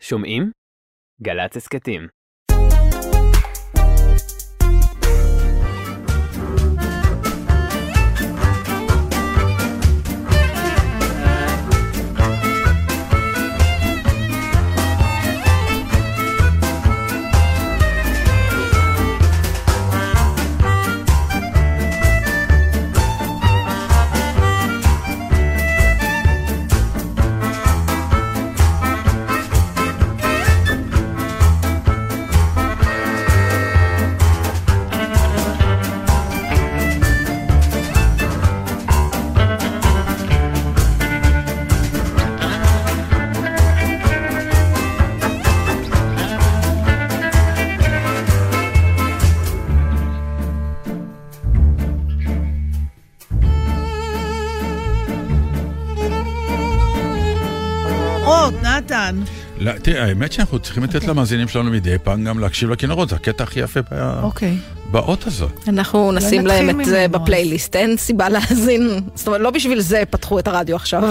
שומעים? גל"צ הסכתים. תראה, האמת שאנחנו צריכים לתת למאזינים שלנו מדי פעם גם להקשיב לכנרות, זה הקטע הכי יפה אוקיי. באות הזאת. אנחנו נשים נתחיל להם את זה. בפלייליסט, אין סיבה להאזין, זאת אומרת, לא בשביל זה פתחו את הרדיו עכשיו.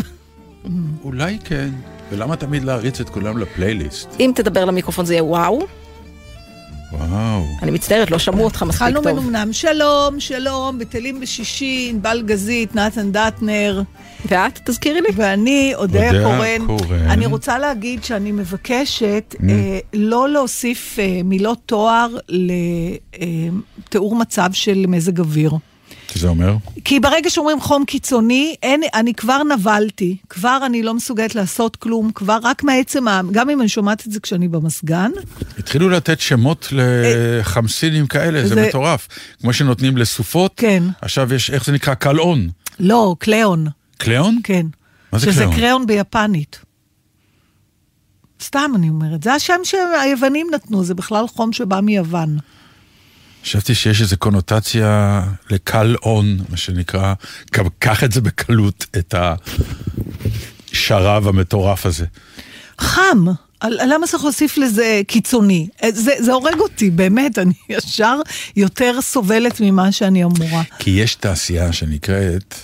אולי כן. ולמה תמיד להריץ את כולם לפלייליסט? אם תדבר למיקרופון זה יהיה וואו, וואו. אני מצטערת, לא שמעו אותך מספיק התחלנו טוב. מנומנם. שלום, שלום, בטלים בשישי, ענבל גזית, נתן דטנר, ואת, תזכירי לי. ואני, אודיה אודיה קורן. קורן. אני רוצה להגיד שאני מבקשת Mm. אה, לא להוסיף אה, מילות תואר לתיאור מצב של מזג אוויר. שזה אומר? כי ברגע שאומרים חום קיצוני, אין, אני כבר נבלתי, כבר אני לא מסוגלת לעשות כלום, כבר רק מעצם, גם אם אני שומעת את זה כשאני במזגן, התחילו לתת שמות לחמסינים כאלה, זה זה- מטורף. כמו שנותנים לסופות, כן. עכשיו יש, איך זה נקרא? קלעון. לא, קליאון, קליאון? כן. מה זה שזה קליאון? קריאון ביפנית. סתם אני אומרת, זה השם שהיוונים נתנו, זה בכלל חום שבא מיוון. חשבתי שיש איזו קונוטציה לקל און, מה שנקרא, קח את זה בקלות, את השרב המטורף הזה. חם, למה צריך להוסיף לזה קיצוני? אה, זה, זה הורג אותי, באמת, אני ישר יותר סובלת ממה שאני אמורה. כי יש תעשייה שנקראת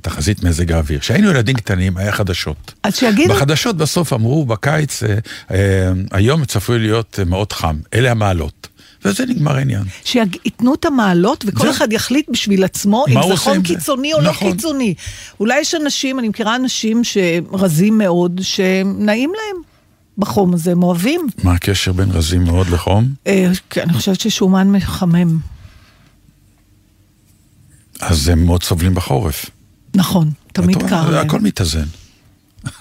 תחזית מזג האוויר. כשהיינו ילדים קטנים היה חדשות. אז שיגידו, בחדשות בסוף אמרו, בקיץ, אה, אה, היום צפוי להיות מאוד חם, אלה המעלות. וזה נגמר העניין. שייתנו את המעלות וכל זה- אחד יחליט בשביל עצמו אם זה חום? קיצוני או נכון. לא קיצוני. אולי יש אנשים, אני מכירה אנשים שרזים מאוד, שנעים להם בחום הזה, הם אוהבים. מה הקשר בין רזים מאוד לחום? אה, כן, אני חושבת ששומן מחמם. אז הם מאוד סובלים בחורף. נכון, תמיד? קר להם. הכל מתאזן.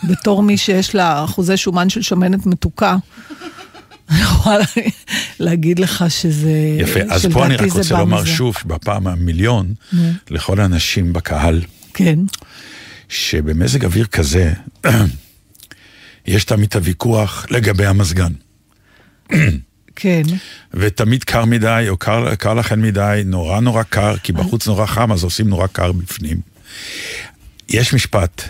בתור מי שיש לה אחוזי שומן של שמנת מתוקה, אני יכולה להגיד לך שזה... יפה, אז פה אני רק זה רוצה לומר מזה. שוב, בפעם המיליון, לכל האנשים בקהל, כן, שבמזג אוויר כזה, יש תמיד את הוויכוח לגבי המזגן. כן. ותמיד קר מדי, או קר, קר לכם מדי, נורא נורא קר, כי בחוץ נורא חם, אז עושים נורא קר בפנים. יש משפט,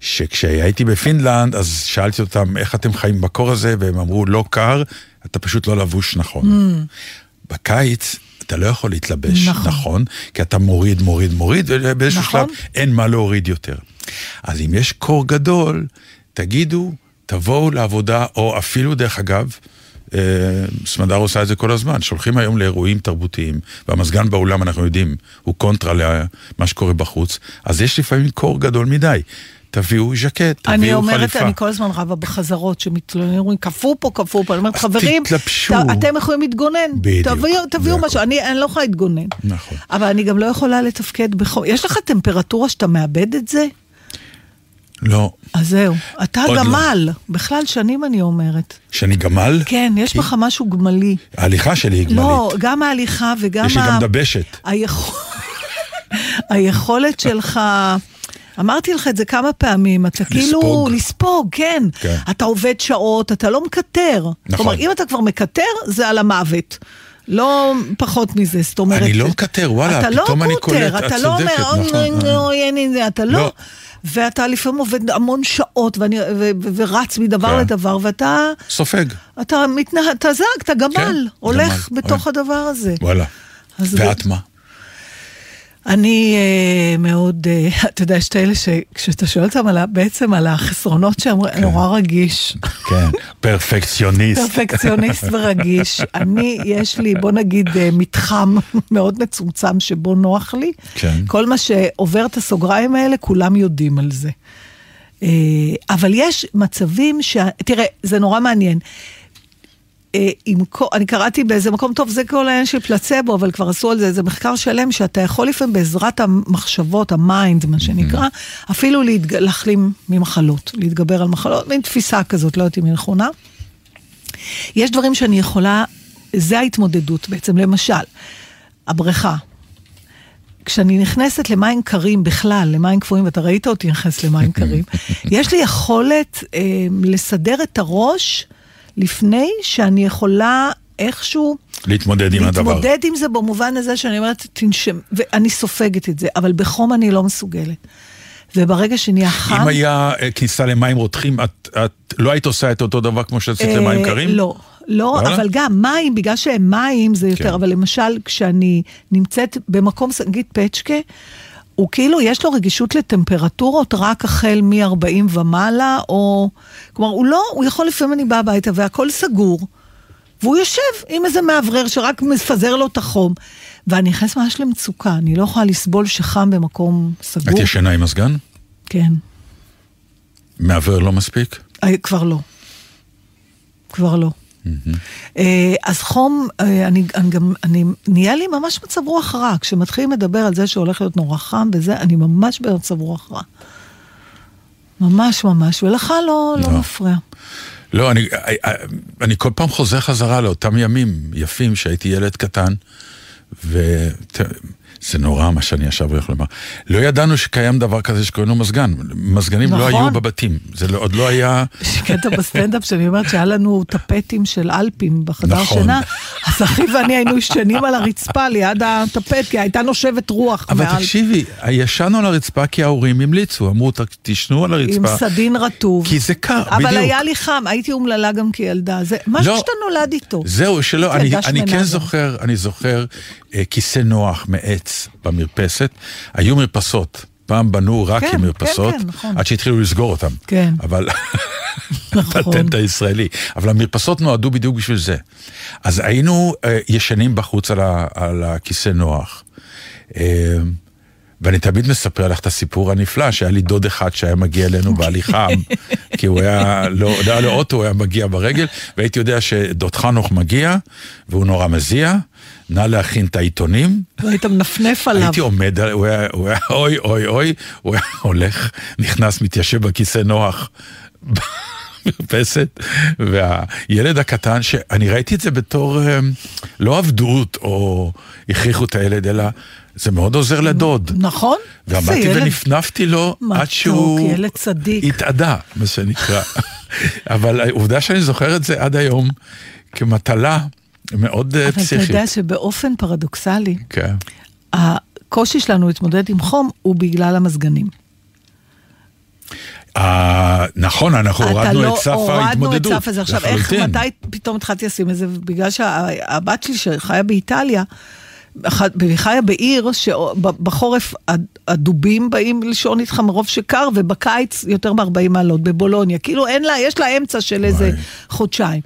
שכשהייתי בפינלנד, אז שאלתי אותם, איך אתם חיים בקור הזה? והם אמרו, לא קר, אתה פשוט לא לבוש נכון. בקיץ... אתה לא יכול להתלבש נכון. נכון, נכון כי אתה מוריד, מוריד, מוריד, ובאיזשהו נכון. שלב אין מה להוריד יותר. אז אם יש קור גדול, תגידו, תבואו לעבודה, או אפילו, דרך אגב, אה, סמדר עושה את זה כל הזמן, שולחים היום לאירועים תרבותיים, והמזגן באולם, אנחנו יודעים, הוא קונטרה למה שקורה בחוץ, אז יש לפעמים קור גדול מדי. תביאו ז'קט, תביאו אני חליפה. אומרת, אני כל הזמן רבה בחזרות שמתלוננים, אומרים, קפוא פה, קפוא פה. אני אומרת, חברים, תתלבשו. ת- אתם יכולים להתגונן. בדיוק, תביאו- תביאו משהו, אני אני לא יכולה להתגונן. נכון. אבל אני גם לא יכולה לתפקד בחום. יש לך טמפרטורה שאתה מאבד את זה? לא. אז זהו. אתה לא. גמל. בכלל, שנים אני אומרת. שאני גמל? כן, יש כי בך משהו גמלי. ההליכה שלי היא גמלית. לא, גם ההליכה וגם יש לי ה- גם דבשת. היכול- היכולת שלך... אמרתי לך את זה כמה פעמים, אתה כאילו... לספוג. לספוג, כן. כן. אתה עובד שעות, אתה לא מקטר. זאת אומרת, אם אתה כבר מקטר, זה על המוות. לא פחות מזה, זאת אומרת... אני לא מקטר, וואלה, אתה פתאום לא אני קוטר, קולט, את אתה לא אומר, צודקת, נכון, "אוי, אה. אוי, אין לי זה, אתה לא. לא. ואתה לפעמים עובד המון שעות, ואני, ו, ו, ורץ מדבר כן. לדבר, ואתה סופג, אתה מתנהג, אתה זג, אתה גמל, כן, הולך גמל, בתוך אוי. הדבר הזה. וואלה. ואת מה? אני אה, מאוד, אה, אתה יודע, יש את האלה שכשאתה שואל אותם על, בעצם על החסרונות שהם נורא רגיש. כן, פרפקציוניסט. פרפקציוניסט ורגיש. אני, יש לי, בוא נגיד, אה, מתחם מאוד מצומצם שבו נוח לי. כן. כל מה שעובר את הסוגריים האלה, כולם יודעים על זה. אה, אבל יש מצבים ש... תראה, זה נורא מעניין. אה, עם כל, אני קראתי באיזה מקום, טוב, זה כל העניין של פלצבו, אבל כבר עשו על זה איזה מחקר שלם, שאתה יכול לפעמים בעזרת המחשבות, ה mind, מה שנקרא, אפילו להתג... להחלים ממחלות, להתגבר על מחלות, מין תפיסה כזאת, לא יודעת אם היא נכונה. יש דברים שאני יכולה, זה ההתמודדות בעצם, למשל, הבריכה. כשאני נכנסת למים קרים בכלל, למים קפואים, ואתה ראית אותי נכנסת למים קרים, יש לי יכולת אה, לסדר את הראש לפני שאני יכולה איכשהו... להתמודד עם הדבר. להתמודד עם זה במובן הזה שאני אומרת, תנשם, ואני סופגת את זה, אבל בחום אני לא מסוגלת. וברגע שנהיה חם... אם היה אה, כניסה למים רותחים, את, את לא היית עושה את אותו דבר כמו שעשית למים אה, קרים? לא. לא, וואלה? אבל גם מים, בגלל שהם מים זה יותר, כן. אבל למשל, כשאני נמצאת במקום, נגיד פצ'קה, הוא כאילו, יש לו רגישות לטמפרטורות רק החל מ-40 ומעלה, או... כלומר, הוא לא, הוא יכול לפעמים אני באה הביתה והכל סגור, והוא יושב עם איזה מאוורר שרק מפזר לו את החום, ואני נכנסת ממש למצוקה, אני לא יכולה לסבול שחם במקום סגור. את ישנה עם מזגן? כן. מעוור לא מספיק? אה, כבר לא. כבר לא. אה, אז חום, אה, אני, אני גם, אני, נהיה לי ממש מצב רוח רע. כשמתחילים לדבר על זה שהולך להיות נורא חם וזה, אני ממש במצב רוח רע. ממש ממש, ולך לא, לא לא. מפריע. לא, אני, אני כל פעם חוזר חזרה לאותם ימים יפים שהייתי ילד קטן, וזה נורא מה שאני עכשיו הולך לומר. לא ידענו שקיים דבר כזה שקוראים לו מזגן. מזגנים לא נכון. היו בבתים, זה לא, עוד לא היה... יש קטע בסטנדאפ שאני אומרת שהיה לנו טפטים של אלפים בחדר נכון. שינה, אז אחי ואני היינו ישנים על הרצפה ליד הטפט, כי הייתה נושבת רוח אבל מעל. תקשיבי, ישנו על הרצפה כי ההורים המליצו, אמרו, "ת- תשנו על עם הרצפה. סדין רטוב. כי זה קר, אבל בדיוק. היה לי חם, הייתי אומללה גם כילדה. זה משהו לא. שאתה נולד איתו. זהו, שלא, אני, אני כן. זוכר, אני זוכר כיסא נוח מעץ במרפסת, היו מרפסות. פעם בנו רק כן, עם מרפסות, כן, כן, נכון. עד שהתחילו לסגור אותם. כן. אבל... נכון. הפטנט הישראלי. אבל המרפסות נועדו בדיוק בשביל זה. אז היינו אה, ישנים בחוץ על, ה, על הכיסא נוח. אה, ואני תמיד מספר לך את הסיפור הנפלא, שהיה לי דוד אחד שהיה מגיע אלינו בהליכה, כי הוא היה, לא, לא היה לו אוטו, הוא היה מגיע ברגל, והייתי יודע שדוד חנוך מגיע, והוא נורא מזיע, נא להכין את העיתונים, והיית מנפנף עליו. הייתי עומד, הוא היה, הוא היה אוי אוי אוי, הוא היה הולך, נכנס, מתיישב בכיסא נוח. במרפסת, והילד הקטן, שאני ראיתי את זה בתור אה, לא עבדות או הכריחו את הילד, אלא זה מאוד עוזר לדוד. נכון? ועמדתי ונפנפתי לו עד שהוא. התאדה, מה שנקרא. אבל העובדה שאני זוכר את זה עד היום כמטלה מאוד אה, אבל אתה פסיכית. יודע שבאופן פרדוקסלי, כן. הקושי שלנו להתמודד עם חום הוא בגלל המזגנים. אה, נכון, אנחנו אתה הורדנו לא- את סף הורדנו ההתמודדות. את סף הזה. עכשיו, איך. מתי פתאום התחלתי לשים את זה? בגלל שהבת שלי שחיה באיטליה, והיא חיה בעיר שבחורף הדובים באים לישון איתך מרוב שקר, ובקיץ יותר מ-40 מעלות בבולוניה. כאילו אין לה, יש לה אמצע של איזה חודשיים.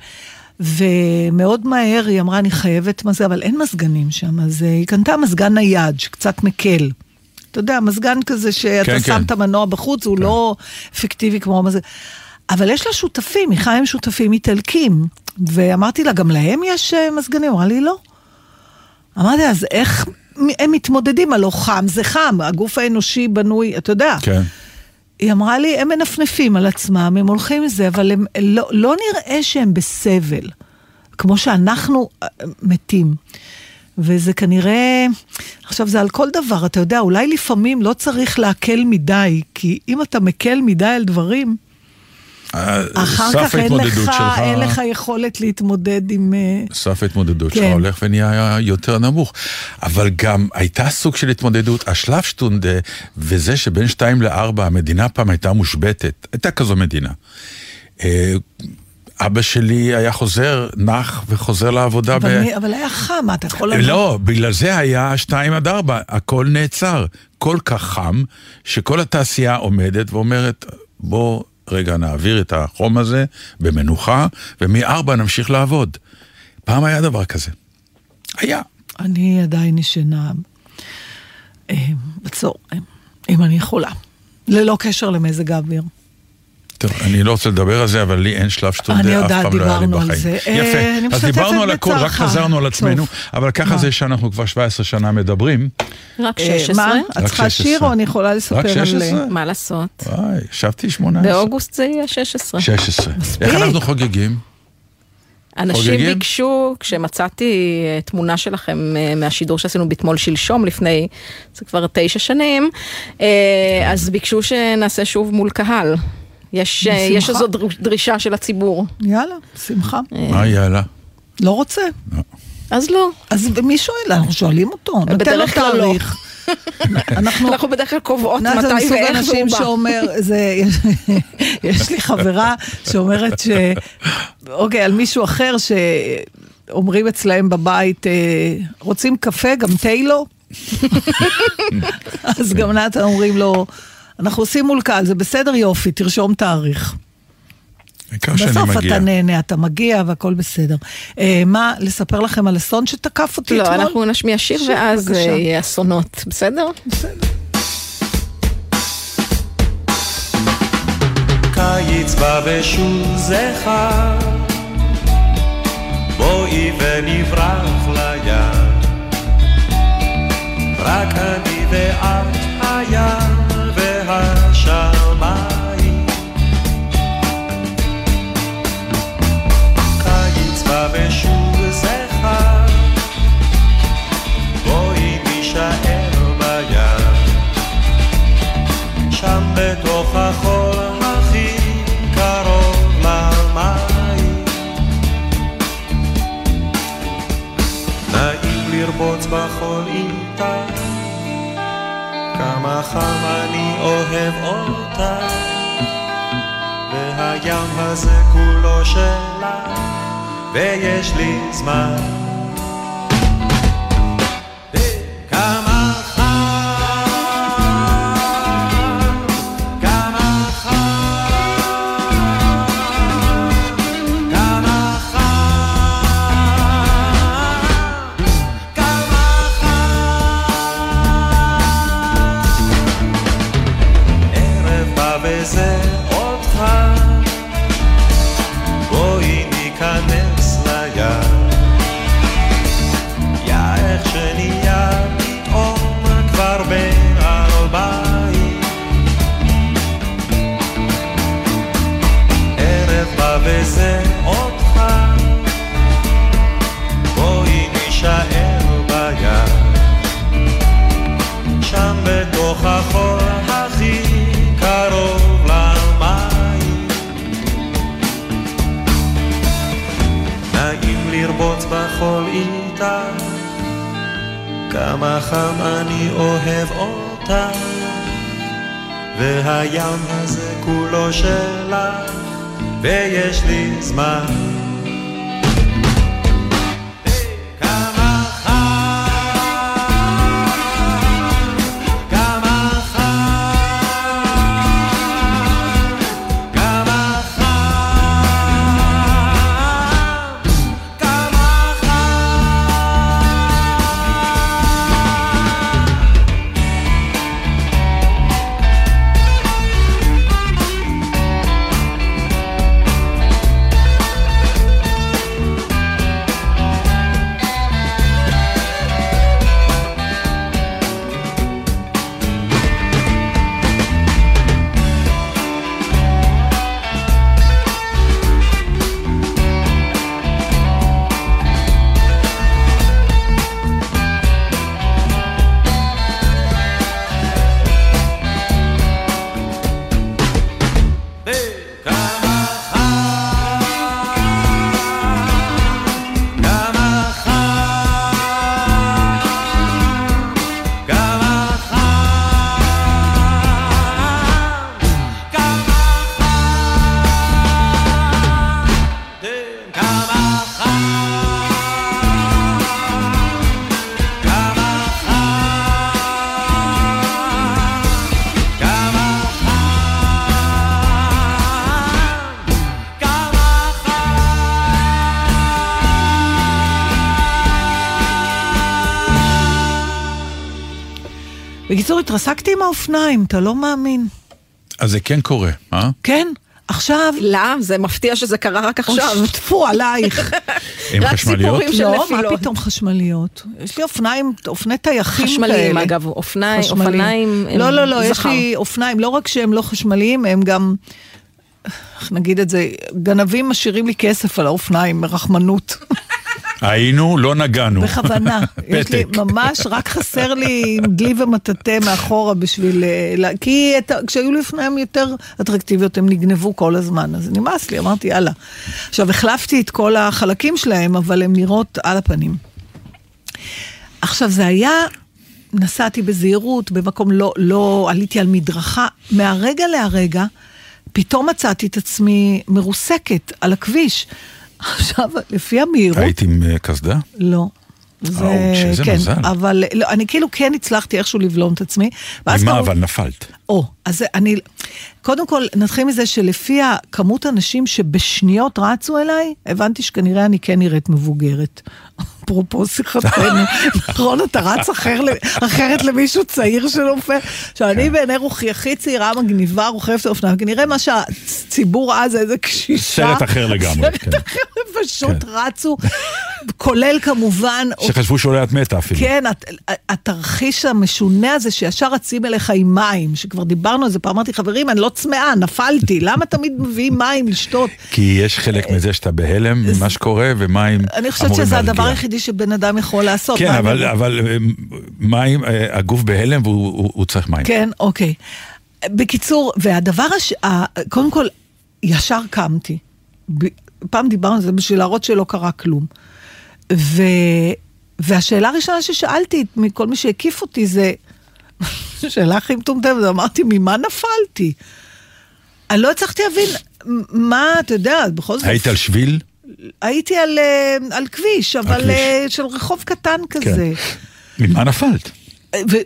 ומאוד מהר היא אמרה, אני חייבת מזה, אבל אין מזגנים שם, אז אה, היא קנתה מזגן נייד, שקצת מקל. אתה יודע, מזגן כזה שאתה כן, שם כן. את המנוע בחוץ, הוא לא אפקטיבי כמו המזגן. אבל יש לה שותפים, היא חיה עם שותפים איטלקים. ואמרתי לה, גם להם יש אה, מזגנים? אמרה לי, לא. אמרתי, אז איך הם מתמודדים? הלא חם זה חם, הגוף האנושי בנוי, אתה יודע. כן. היא אמרה לי, הם מנפנפים על עצמם, הם הולכים עם זה, אבל הם לא, לא נראה שהם בסבל, כמו שאנחנו אה, מתים. וזה כנראה, עכשיו זה על כל דבר, אתה יודע, אולי לפעמים לא צריך להקל מדי, כי אם אתה מקל מדי על דברים, אחר סף כך אין לך, שלך- אין לך יכולת להתמודד עם... אה, סף ההתמודדות כן. שלך הולך ונהיה יותר נמוך. אבל גם הייתה סוג של התמודדות, השלב שטונדה, וזה שבין שתיים לארבע המדינה פעם הייתה מושבתת, הייתה כזו מדינה. אה, אבא שלי היה חוזר, נח וחוזר לעבודה. אבל, ב... מי, אבל היה חם, אתה יכול... לבוא? לא, בגלל זה היה שתיים עד ארבע, הכל נעצר. כל כך חם, שכל התעשייה עומדת ואומרת, בוא רגע נעביר את החום הזה במנוחה, ומארבע נמשיך לעבוד. פעם היה דבר כזה. היה. אני עדיין ישנה אה, בצהריים, אם אני יכולה. ללא קשר למזג האוויר. טוב, אני לא רוצה לדבר על זה, אבל לי אין שלב שטונדה, אני אף יודעת, פעם לא היה לי דיברנו על בחיים. זה. אה, אני יפה, אז משתתפת דיברנו על הכל, רק. חזרנו על עצמנו, טוב. אבל ככה מה? זה שאנחנו כבר 17 שנה מדברים. רק אה, 16? מה? את רק צריכה 16. שיר או אני יכולה לספר רק על... 16? מה לעשות? וואי, ישבתי 18. באוגוסט זה יהיה 16. 16. איך אנחנו חוגגים? אנשים חוגגים? ביקשו, כשמצאתי אה, תמונה שלכם אה, מהשידור שעשינו בתמול שלשום לפני, זה כבר תשע שנים, אה, אז ביקשו שנעשה שוב מול קהל. יש, אה. יש איזו דר- דרישה של הציבור. יאללה, שמחה. מה יאללה? לא רוצה. אז לא. אז מי שואל? אנחנו שואלים אותו. נותן לו בדרך כלל לא. תאריך. אנחנו... אנחנו בדרך כלל קובעות מתי מסוג ואיך אנשים והוא בא. שאומר, זה, יש, יש לי חברה שאומרת ש... אוקיי, על מישהו אחר שאומרים אצלהם בבית, אה, רוצים קפה, גם תה לו? אז גם נתן אומרים לו, אנחנו עושים מול קהל, זה בסדר יופי, תרשום תאריך. בסוף מגיע. אתה נהנה, אתה מגיע והכל בסדר. אה, מה, לספר לכם על אסון שתקף אותי לא, אתמול? אנחנו נשמיע שיר שיר, ואז בבקשה. אה, יהיה אסונות, בסדר? קיץ בא ושוב זכר, בואי ונברח לים. רק אני ואת הים high. כמה חם אני אוהב אותה. והים הזה כולו שלה ויש לי זמן עם האופניים, אתה לא מאמין. אז זה כן קורה, אה? כן, עכשיו... לא, זה מפתיע שזה קרה רק עכשיו. אוי, טפו עלייך. עם רק חשמליות? סיפורים של לא, מה נפילות. פתאום חשמליות? יש לי אופניים, אופני טייחים כאלה. חשמליים, אגב. אופניים הם לא, לא, לא, יש. לי אופניים, לא רק שהם לא חשמליים, הם גם, איך נגיד את זה, גנבים משאירים לי כסף על האופניים, מרחמנות. היינו, לא נגענו. בכוונה. יש לי. ממש, רק חסר לי דלי ומטאטא מאחורה בשביל... אה, לה- כי את כשהיו לי אופניים יותר אטרקטיביות, הם נגנבו כל הזמן, אז נמאס לי, אמרתי, יאללה. עכשיו, החלפתי את כל החלקים שלהם, אבל הם נראות על הפנים. עכשיו, זה היה, נסעתי בזהירות, במקום לא, לא עליתי על מדרכה, מהרגע להרגע, פתאום מצאתי את עצמי מרוסקת על הכביש. עכשיו, לפי המהירות... היית עם אה, קסדה? לא. זה, אאוץ', איזה כן, מזל. אבל לא, אני כאילו כן הצלחתי איכשהו לבלום את עצמי. ממה כבר- אבל נפלת? או, אז אני, קודם כל נתחיל מזה שלפי הכמות אנשים שבשניות רצו אליי, הבנתי שכנראה אני כן נראית מבוגרת. אפרופו שיחתנו, נכון, אתה רץ אחר, אחרת למישהו צעיר שנופל. עכשיו, כן. אני בעיני רוחי הכי צעירה, מגניבה, רוכבת האופניים, כנראה מה שהציבור אז, איזה קשישה. סרט אחר לגמרי, סרט כן. אחר, פשוט רצו, כולל כמובן... שחשבו שאולי את מתה אפילו. כן, הת- התרחיש המשונה הזה שישר רצים אליך עם מים, שכבר דיברנו על זה פעם, אמרתי, חברים, אני לא צמאה, נפלתי, למה תמיד מביאים מים לשתות? כי יש חלק מזה שאתה בהלם ממה שקורה, ומים אני חושבת אמורים שזה הדבר. היחידי שבן אדם יכול לעשות. כן, אבל, אה, מים, אה, הגוף בהלם והוא הוא- הוא צריך מים. כן, אוקיי. בקיצור, והדבר הש... קודם כל, ישר קמתי. פעם דיברנו על זה בשביל להראות שלא קרה כלום. ו... והשאלה הראשונה ששאלתי מכל מי שהקיף אותי זה, שאלה הכי מטומטמת, אמרתי, ממה נפלתי? אני לא הצלחתי להבין מה, אתה יודע, בכל זאת... היית על שביל? הייתי על, אה, על כביש, אבל כביש. אה, של רחוב קטן כזה. ממה נפלת?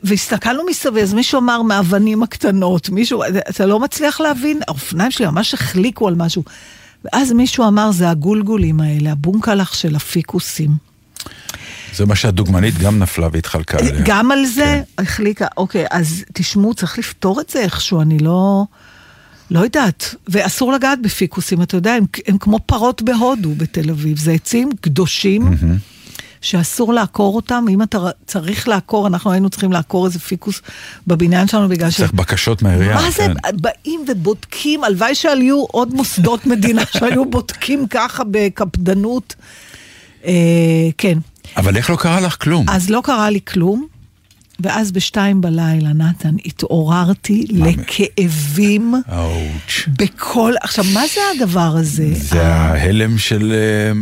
והסתכלנו מסביב, אז מישהו אמר מהאבנים הקטנות, מישהו, אתה לא מצליח להבין, האופניים שלי ממש החליקו על משהו. ואז מישהו אמר, זה הגולגולים האלה, הבונקלח של הפיקוסים. זה מה שהדוגמנית גם נפלה והתחלקה עליה. גם על זה כן. החליקה, אוקיי, אז תשמעו, צריך לפתור את זה איכשהו, אני לא... לא יודעת, ואסור לגעת בפיקוסים, אתה יודע, הם, הם כמו פרות בהודו בתל אביב, זה עצים קדושים, שאסור לעקור אותם, אם אתה צריך לעקור, אנחנו היינו צריכים לעקור איזה פיקוס בבניין שלנו בגלל ש... צריך בקשות מהעירייה. מה זה, כן. באים ובודקים, הלוואי שהיו עוד מוסדות מדינה שהיו בודקים ככה בקפדנות. אה, כן, אבל איך לא קרה לך כלום? אז לא קרה לי כלום, ואז בשתיים בלילה, נתן, התעוררתי לכאבים אאוץ'. בכל... עכשיו, מה זה הדבר הזה? זה ה- ההלם של,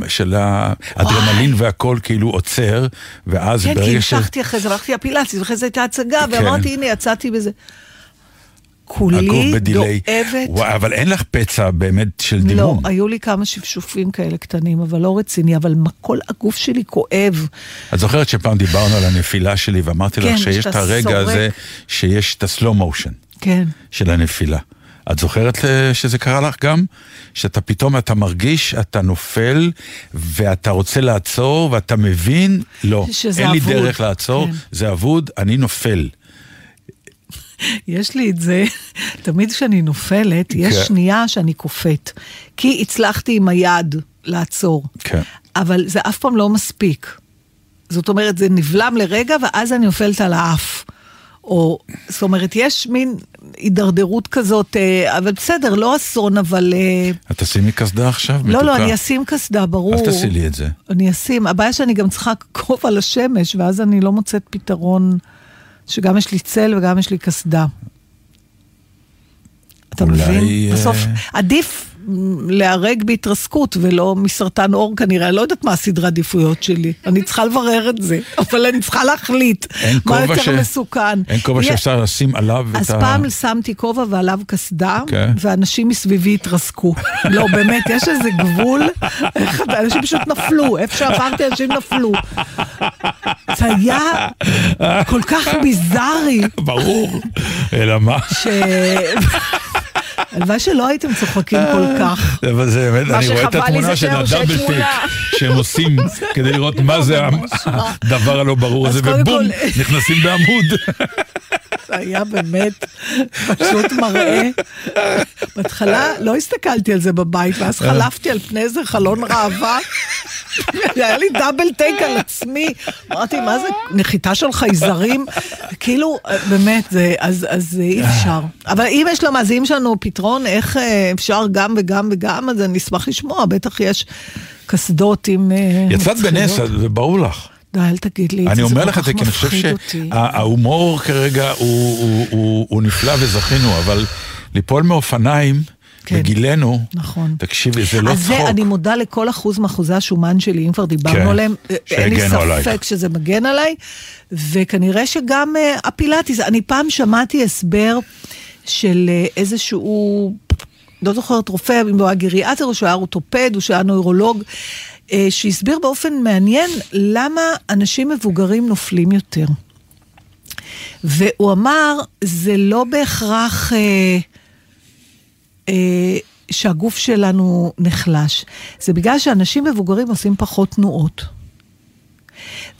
אה, של האדרנלין והכל כאילו עוצר, ואז כן, כי ברגע ש... המשכתי אחרי זה, הלכתי לפילאטיס, ואחרי זה הייתה הצגה, כן. ואמרתי, הנה, יצאתי בזה. כולי. דואבת. וואי, אבל אין לך פצע באמת של לא, דימום. היו לי כמה שפשופים כאלה קטנים, אבל לא רציני, אבל כל הגוף שלי כואב. את זוכרת שפעם דיברנו על הנפילה שלי, ואמרתי כן, לך שיש את הרגע סורק. הזה, שיש את הסלואו מושן כן. של הנפילה. את זוכרת אה, שזה קרה לך גם? שאתה פתאום, אתה מרגיש, אתה נופל, ואתה רוצה לעצור, ואתה מבין, לא, אין לי אבוד. דרך לעצור, כן. זה אבוד, אני נופל. יש לי את זה, תמיד כשאני נופלת, יש כן. שנייה שאני קופאת. כי הצלחתי עם היד לעצור. כן. אבל זה אף פעם לא מספיק. זאת אומרת, זה נבלם לרגע, ואז אני נופלת על האף. או, זאת אומרת, יש מין הידרדרות כזאת, אה, אבל בסדר, לא אסון, אבל... אה, את תשימי קסדה עכשיו, לא, לא, מתוקה? אני אשים קסדה, ברור. אז תעשי לי את זה. אני אשים, הבעיה שאני גם צריכה קרוב על השמש, ואז אני לא מוצאת פתרון שגם יש לי צל וגם יש לי קסדה. אתה אולי, מבין? אה, בסוף עדיף מ, להיהרג בהתרסקות ולא מסרטן עור כנראה, אני לא יודעת מה הסדרי עדיפויות שלי, אני צריכה לברר את זה, אבל אני צריכה להחליט מה יותר ש- מסוכן. אין כובע יהיה- שאפשר לשים עליו את אז ה... פעם שמתי כובע ועליו קסדה, כן. ואנשים מסביבי התרסקו. לא, באמת, יש איזה גבול, אנשים פשוט נפלו, איפה שעברתי אנשים נפלו. זה היה כל כך ביזארי, ברור, אלא מה? ש... הלוואי שלא הייתם צוחקים כל כך. אבל זה באמת, אני רואה את התמונה זה של הדאבל. שהם עושים כדי לראות מה זה הדבר הלא ברור הזה, ובום, כל- נכנסים בעמוד. היה באמת פשוט מראה. בהתחלה לא הסתכלתי על זה בבית, ואז חלפתי על פני איזה חלון ראווה. היה לי דאבל טייק על עצמי. אמרתי, מה זה, נחיתה של חייזרים? כאילו, באמת, אז, אי אפשר. אבל אם יש למאזינים שלנו פתרון איך אה, אפשר גם וגם וגם, אז אני אשמח לשמוע, בטח יש קסדות עם... אה, יצאת. בנס, זה ברור לך. די, אל תגיד לי זה, אני אומר לך את זה, כי אני חושב. שההומור כרגע הוא נפלא וזכינו, אבל ליפול מאופניים כן. בגילנו, נכון. תקשיבי, זה לא אז זה, צחוק. אני מודה לכל אחוז מאחוזי השומן שלי, אם כבר דיברנו כן, עליהם, אה, אין לי עלייך. ספק שזה מגן עליי, וכנראה שגם uh, הפילאטיס, אני פעם שמעתי הסבר של uh, איזשהו, לא זוכרת רופא, אם הוא היה גריאטר או שהוא היה אורתופד או שהוא היה נוירולוג, uh, שהסביר באופן מעניין למה אנשים מבוגרים נופלים יותר. והוא אמר, זה לא בהכרח... אה, שהגוף שלנו נחלש. זה בגלל שאנשים מבוגרים עושים פחות תנועות.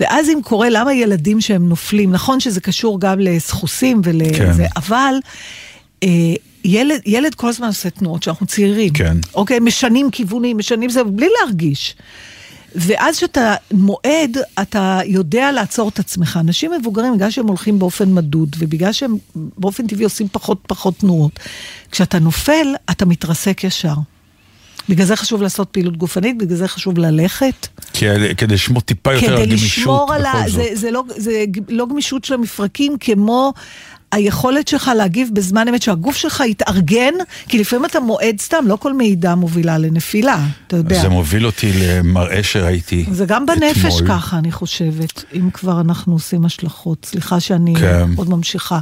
ואז אם קורה, למה ילדים שהם נופלים, נכון שזה קשור גם לסחוסים ולזה, כן. אבל אה, ילד, ילד כל הזמן עושה תנועות, שאנחנו צעירים. כן. אוקיי, משנים כיוונים, משנים זה, בלי להרגיש. ואז כשאתה מועד, אתה יודע לעצור את עצמך. אנשים מבוגרים, בגלל שהם הולכים באופן מדוד, ובגלל שהם באופן טבעי עושים פחות פחות תנועות, כשאתה נופל, אתה מתרסק ישר. בגלל זה חשוב לעשות פעילות גופנית, בגלל זה חשוב ללכת. כי- כדי לשמור טיפה יותר על כדי גמישות לשמור על ה... בכל זה, זאת. זה, לא, זה לא גמישות של המפרקים, כמו היכולת שלך להגיב בזמן אמת, שהגוף שלך יתארגן, כי לפעמים אתה מועד סתם, לא כל מעידה מובילה לנפילה, אתה יודע. זה מוביל אותי למראה שראיתי זה גם בנפש אתמול. ככה, אני חושבת, אם כבר אנחנו עושים השלכות. סליחה שאני כן. עוד ממשיכה.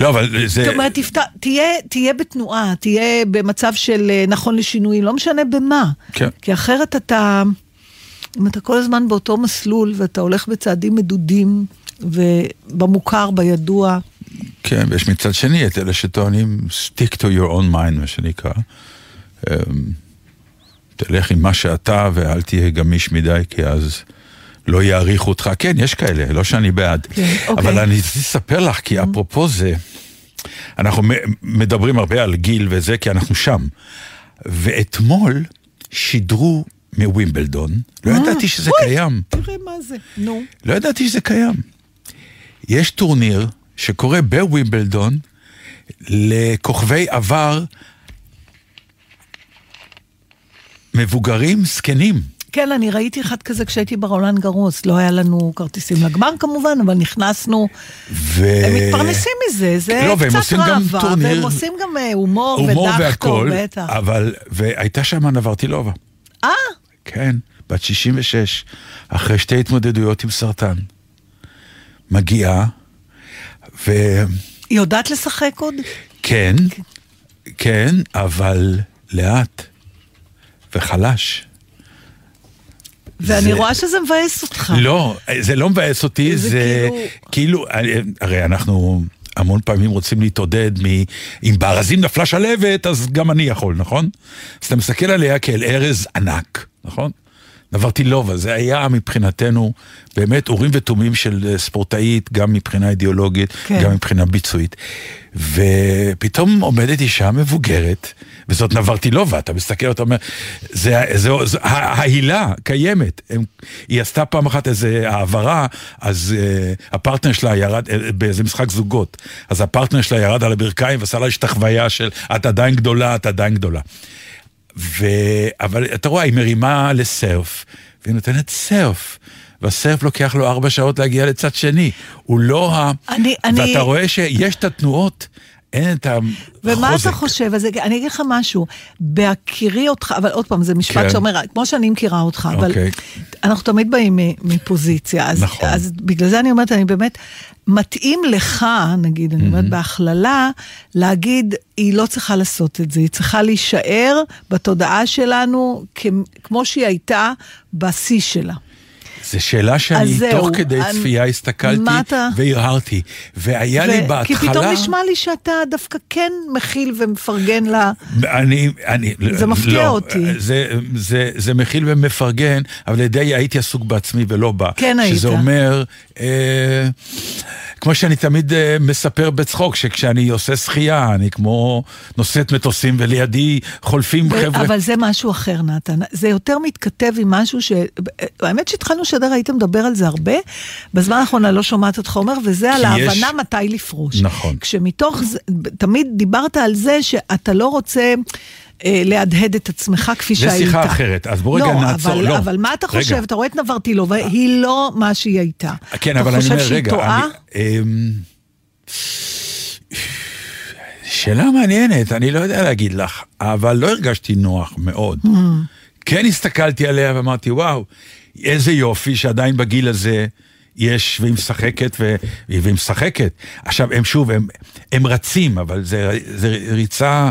לא, אבל זה... זאת אומרת, תפת... תהיה, תהיה בתנועה, תהיה במצב של אה, נכון לשינויים, לא משנה במה. כן. כי אחרת אתה, אם אתה כל הזמן באותו מסלול ואתה הולך בצעדים מדודים ובמוכר, בידוע, כן, ויש מצד שני את אלה שטוענים stick to your own mind, מה שנקרא. אמ, תלך עם מה שאתה ואל תהיה גמיש מדי, כי אז לא יעריכו אותך. כן, יש כאלה, לא שאני בעד. כן, אוקיי. אבל אני רציתי לספר לך, כי אפרופו זה, אנחנו מדברים הרבה על גיל וזה, כי אנחנו שם. ואתמול שידרו מווימבלדון, לא ידעתי שזה. קיים. תראה מה זה, נו. לא ידעתי שזה קיים. יש טורניר שקורה בווימבלדון לכוכבי עבר מבוגרים זקנים. כן, אני ראיתי אחד כזה כשהייתי ברולנד גרוס, לא היה לנו כרטיסים לגמר כמובן, אבל נכנסנו, ו... הם מתפרנסים מזה, זה לא, קצת ראווה, טורניר- והם עושים גם אה, הומור הומור בטח. אבל, והייתה שם נברטילובה. אה, כן, בת 66, אחרי שתי התמודדויות עם סרטן. מגיעה, וכן, היא יודעת לשחק עוד? כן, אבל לאט וחלש. ואני זה- רואה שזה מבאס אותך. לא, זה לא מבאס אותי, זה זה כאילו, הרי אנחנו המון פעמים רוצים להתעודד מ... אם בארזים נפלה שלהבת, אז גם אני יכול, נכון? אז אתה מסתכל עליה כאל ארז ענק, נכון? נברטילובה, זה היה מבחינתנו באמת אורים ותומים של אה, ספורטאית, גם מבחינה אידיאולוגית, כן. גם מבחינה ביצועית. ופתאום עומדת אישה מבוגרת, וזאת נברטילובה, אתה מסתכל, אתה אומר, זה, זה, זה, ה- ההילה קיימת. הם, היא עשתה פעם אחת איזה העברה, אז uh, הפרטנר שלה ירד, uh, באיזה משחק זוגות, אז הפרטנר שלה ירד על הברכיים ועשה לה את החוויה של את עדיין גדולה, את עדיין גדולה. ו... אבל אתה רואה, היא מרימה לסרף, והיא נותנת סרף. והסרף לוקח לו ארבע שעות להגיע לצד שני. הוא לא ה... אני- אני- ואתה רואה שיש את התנועות, אין את החוזק. ומה אתה חושב? אז אני אגיד לך משהו, בהכירי אותך, אבל עוד פעם, זה משפט כן. שאומר, כמו שאני מכירה אותך, אבל אוקיי. אנחנו תמיד באים מפוזיציה, אז, נכון. אז בגלל זה אני אומרת, אני באמת, מתאים לך, נגיד, אני אומרת בהכללה, להגיד, היא לא צריכה לעשות את זה, היא צריכה להישאר בתודעה שלנו כ- כמו שהיא הייתה בשיא שלה. זו שאלה שאני זהו, תוך כדי אני- צפייה הסתכלתי אתה- והרהרתי. והיה לי ו- בהתחלה... כי פתאום נשמע לי שאתה דווקא כן מכיל ומפרגן לה. אני, אני, זה מפתיע לא, אותי. זה, זה, זה מכיל ומפרגן, אבל די הייתי עסוק בעצמי ולא בה. כן היית. שזה אומר, אה, כמו שאני תמיד אה, מספר בצחוק, שכשאני עושה שחייה, אני כמו נושאת מטוסים ולידי חולפים ו- חבר'ה. אבל זה משהו אחר, נתן. זה יותר מתכתב עם משהו ש... האמת שהתחלנו לשדר, היית מדבר על זה הרבה. בזמן האחרון אני לא שומעת אותך אומר, וזה על כי יש- ההבנה מתי לפרוש. נכון. כשמתוך זה, תמיד דיברת על זה שאתה לא רוצה... אה, להדהד את עצמך כפי זה שהיית. שיחה אחרת, אז בוא רגע לא, נעצור, אבל, לא. אבל מה אתה רגע. חושב? אתה רואה את נברטילובה, היא לא מה שהיא הייתה. כן, אתה אבל אני חושב אומר, שהיא רגע, טועה? אני... אמ, שאלה מעניינת, אני לא יודע להגיד לך, אבל לא הרגשתי נוח מאוד. Hmm. כן הסתכלתי עליה ואמרתי, וואו, איזה יופי שעדיין בגיל הזה יש, והיא משחקת, ו... והיא משחקת. עכשיו, הם שוב, הם, הם רצים, אבל זה, זה ריצה,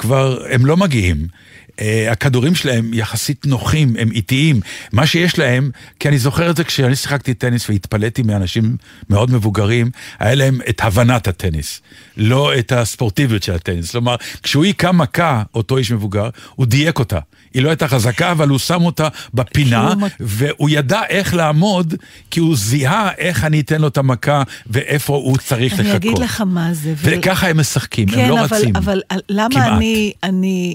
כבר, הם לא מגיעים. Uh, הכדורים שלהם יחסית נוחים, הם איטיים. מה שיש להם, כי אני זוכר את זה כשאני שיחקתי טניס והתפלאתי מאנשים מאוד מבוגרים, היה להם את הבנת הטניס, לא את הספורטיביות של הטניס. כלומר, כשהוא היכה מכה, אותו איש מבוגר, הוא דייק אותה. היא לא הייתה חזקה, אבל הוא שם אותה בפינה, והוא ידע איך לעמוד, כי הוא זיהה איך אני אתן לו את המכה ואיפה הוא צריך לחכות. אני אגיד לך מה זה. ו- וככה הם משחקים, כן, הם לא אבל, רצים. אבל למה כמעט. אני, אני,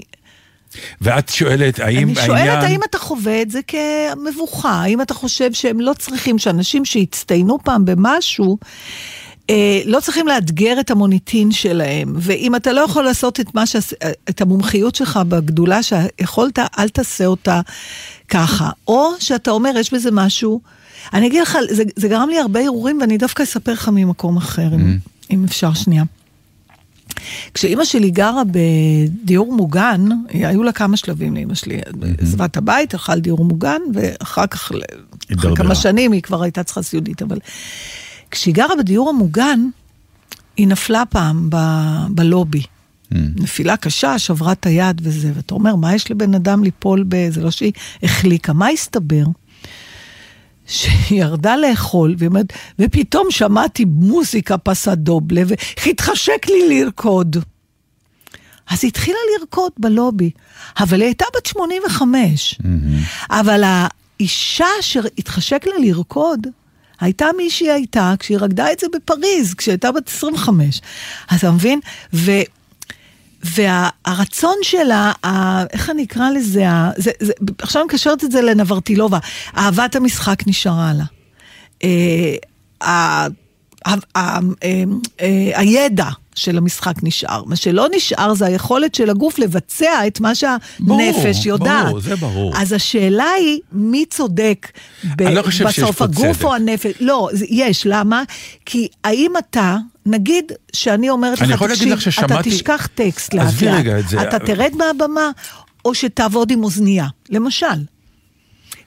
ואת שואלת, האם אני העניין... שואלת האם אתה חווה את זה כמבוכה, האם אתה חושב שהם לא צריכים, שאנשים שהצטיינו פעם במשהו, אה, לא צריכים לאתגר את המוניטין שלהם, ואם אתה לא יכול לעשות את, מה שעש, את המומחיות שלך בגדולה שיכולת, אל תעשה אותה ככה. או שאתה אומר, יש בזה משהו, אני אגיד לך, זה, זה גרם לי הרבה הרהורים, ואני דווקא אספר לך ממקום אחר, אם, אם אפשר שנייה. כשאימא שלי גרה בדיור מוגן, היו לה כמה שלבים לאימא שלי. עזבה את הבית, הלכה לדיור מוגן, ואחר כך, אחרי. כמה שנים, היא כבר הייתה צריכה סיעודית, אבל... כשהיא גרה בדיור המוגן, היא נפלה פעם ב- בלובי. נפילה קשה, שברה את היד וזה, ואתה אומר, מה יש לבן אדם ליפול ב... זה לא שהיא החליקה, מה הסתבר? שהיא ירדה לאכול, והיא אומרת, ופתאום שמעתי מוזיקה פסדובלה, והתחשק לי לרקוד. אז היא התחילה לרקוד בלובי, אבל היא הייתה בת 85. אבל האישה שהתחשק לה לרקוד, הייתה מי שהיא הייתה כשהיא רקדה את זה בפריז, כשהיא הייתה בת 25. אז אתה מבין? ו... והרצון שלה, ה, איך אני אקרא לזה, ה, זה, זה, עכשיו אני מקשרת את זה לנברטילובה, אהבת המשחק נשארה לה. אה, ה- ה- ה- אה, אה, הידע של המשחק נשאר. מה שלא נשאר זה היכולת של הגוף לבצע את מה שהנפש ברור, יודעת. ברור, זה ברור. אז השאלה היא, מי צודק ב- אני לא חושב שיש בסוף, פה הגוף צדק. או הנפש? לא, יש, למה? כי האם אתה, נגיד שאני אומרת לך, תקשיב, אתה ששמעתי- תשכח טקסט לאט לאט. אתה תרד מהבמה, או שתעבוד עם אוזנייה, למשל.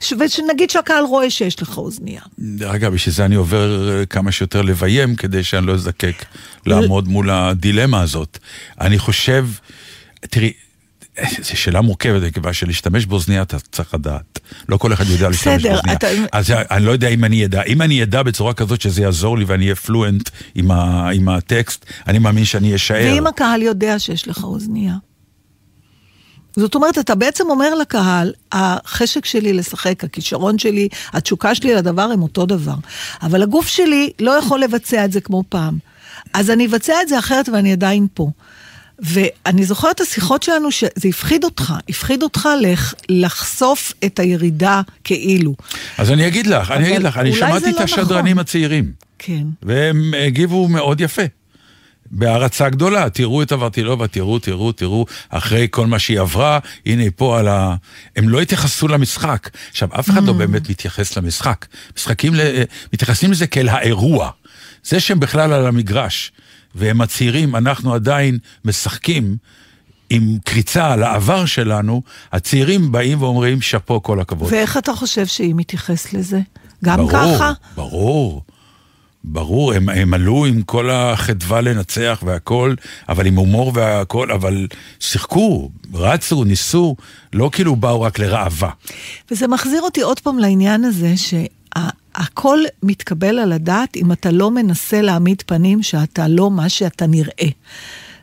ש- ושנגיד שהקהל רואה שיש לך אוזנייה. אגב, בשביל זה אני עובר אה, כמה שיותר לביים, כדי שאני לא אזדקק לעמוד מול הדילמה הזאת. אני חושב, תראי, זו שאלה מורכבת, מכיוון שלהשתמש באוזניה אתה צריך לדעת. לא כל אחד יודע להשתמש בסדר, באוזניה. אתה- אז אני לא יודע אם אני אדע. אם אני אדע בצורה כזאת שזה יעזור לי ואני אהיה פלואנט עם, ה, עם הטקסט, אני מאמין שאני אשאר. ואם הקהל יודע שיש לך אוזנייה? זאת אומרת, אתה בעצם אומר לקהל, החשק שלי לשחק, הכישרון שלי, התשוקה שלי לדבר הם אותו דבר. אבל הגוף שלי לא יכול לבצע את זה כמו פעם. אז אני אבצע את זה אחרת ואני עדיין פה. ואני זוכרת את השיחות שלנו שזה הפחיד אותך, הפחיד אותך לח, לחשוף את הירידה כאילו. אז אני אגיד לך, אני אגיד לך, אני שמעתי את לא השדרנים נכון. הצעירים. כן. והם הגיבו מאוד יפה. בהערצה גדולה, תראו את הוורטילובה, תראו, תראו, תראו, אחרי כל מה שהיא עברה, הנה היא פה על ה... הם לא התייחסו למשחק. עכשיו, אף אחד לא באמת מתייחס למשחק. משחקים, ל... מתייחסים לזה כאל האירוע. זה שהם בכלל על המגרש, והם הצעירים, אנחנו עדיין משחקים עם קריצה על העבר שלנו, הצעירים באים ואומרים, שאפו, כל הכבוד. ואיך אתה חושב שהיא מתייחסת לזה? גם ברור, ככה? ברור, ברור, הם, הם עלו עם כל החדווה לנצח והכל, אבל עם הומור והכל, אבל שיחקו, רצו, ניסו, לא כאילו באו רק לראווה. וזה מחזיר אותי עוד פעם לעניין הזה שהכל מתקבל על הדעת אם אתה לא מנסה להעמיד פנים שאתה לא מה שאתה נראה.